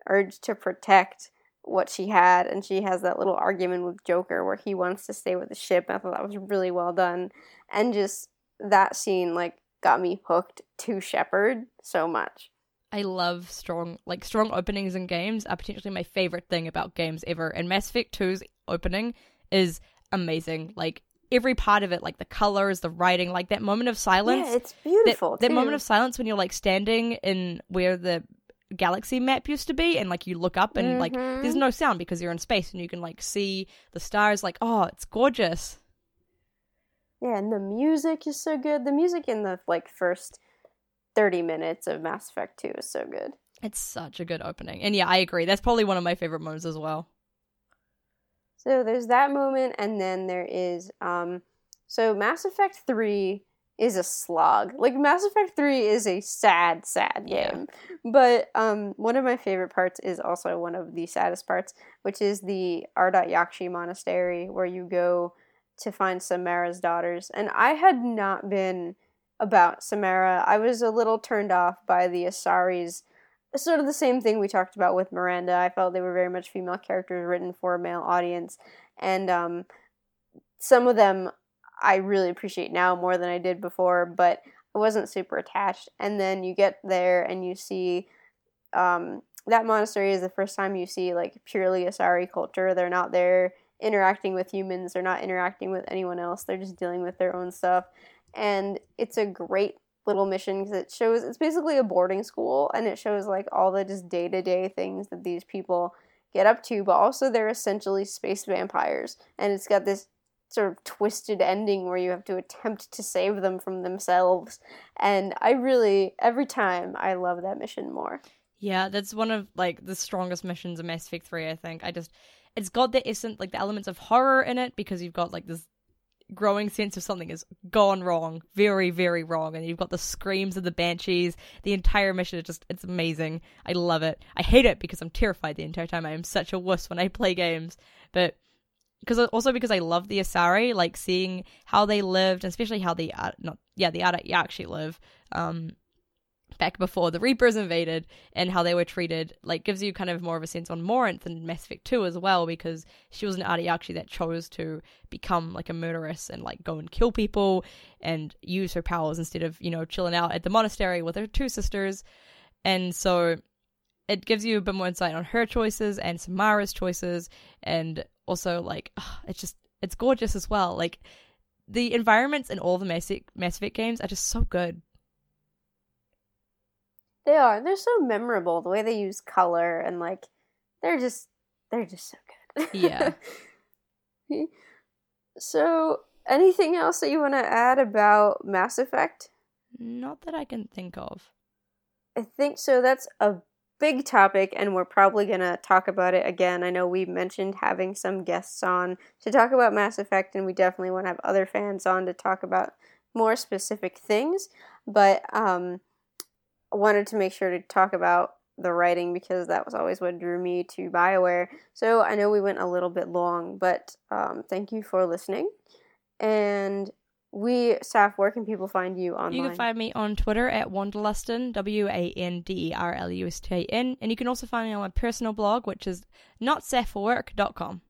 urge to protect what she had, and she has that little argument with Joker where he wants to stay with the ship. I thought that was really well done, and just that scene like got me hooked to Shepard so much. I love strong like strong openings in games are potentially my favorite thing about games ever. And Mass Effect 2's opening is amazing. Like every part of it, like the colors, the writing, like that moment of silence. yeah, it's beautiful. that too. moment of silence when you're like standing in where the galaxy map used to be and like you look up and like Mhm. there's no sound because you're in space and you can like see the stars like oh it's gorgeous Yeah, and the music is so good. The music in the like first thirty minutes of Mass Effect Two is so good. it's such a good opening and yeah i agree that's probably one of my favorite moments as well So there's that moment, and then there is um, so Mass Effect Three is a slog. Like Mass Effect Three is a sad, sad Yeah. game. But um, one of my favorite parts is also one of the saddest parts, which is the Ardat Yakshi Monastery, where you go to find Samara's daughters. And I had not been about Samara. I was a little turned off by the Asaris sort of the same thing we talked about with Miranda. I felt they were very much female characters written for a male audience, and um, some of them I really appreciate now more than I did before, but I wasn't super attached. And then you get there and you see um, that monastery is the first time you see like purely Asari culture. They're not there interacting with humans. They're not interacting with anyone else. They're just dealing with their own stuff, and it's a great little mission because it shows it's basically a boarding school and it shows like all the just day-to-day things that these people get up to but also they're essentially space vampires and it's got this sort of twisted ending where you have to attempt to save them from themselves. And I really, every time, I love that mission more. Yeah, that's one of like the strongest missions in Mass Effect 3, I think. I just it's got the essence like the elements of horror in it because you've got like this growing sense of something has gone wrong, very, very wrong, and you've got the screams of the banshees. The entire mission is just it's amazing. I love it. I hate it because I'm terrified the entire time. I am such a wuss when I play games. But because also because I love the Asari, like seeing how they lived, especially how the uh, not yeah the Ardat Yakshi live. Um, back before the Reapers invaded and how they were treated, like gives you kind of more of a sense on Morinth and Mass Effect 2 as well, because she was an Ardat Yakshi that chose to become like a murderess and like go and kill people and use her powers instead of, you know, chilling out at the monastery with her two sisters. And so it gives you a bit more insight on her choices and Samara's choices and also like oh, it's just it's gorgeous as well. Like the environments in all the Mass Effect games are just so good. They are. They're so memorable. The way they use color and like they're just they're just so good. Yeah. so, anything else that you want to add about Mass Effect? Not that I can think of. I think so. That's a big topic, and we're probably going to talk about it again. I know we mentioned having some guests on to talk about Mass Effect, and we definitely want to have other fans on to talk about more specific things. But um, wanted to make sure to talk about the writing because that was always what drew me to BioWare. So I know we went a little bit long, but um, thank you for listening. And we, Saf, where can people find you online? You can find me on Twitter at Wanderlustan, W A N D E R L U S T A N. And you can also find me on my personal blog, which is notsafforwork.com.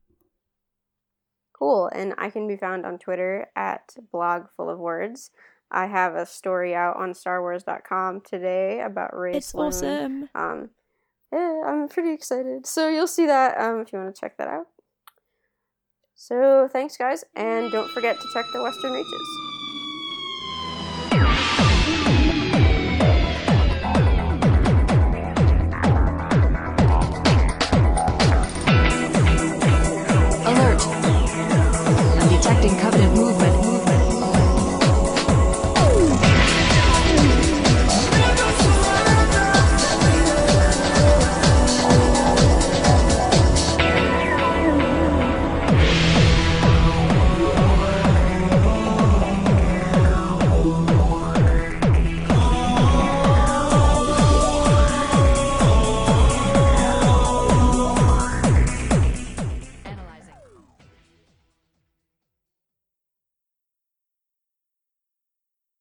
Cool. And I can be found on Twitter at blog full of words. I have a story out on StarWars.com today about race. It's awesome. Um, yeah, I'm pretty excited. So you'll see that um, if you want to check that out. So thanks, guys, and don't forget to check the Western Reaches. Alert. detecting covenant movement.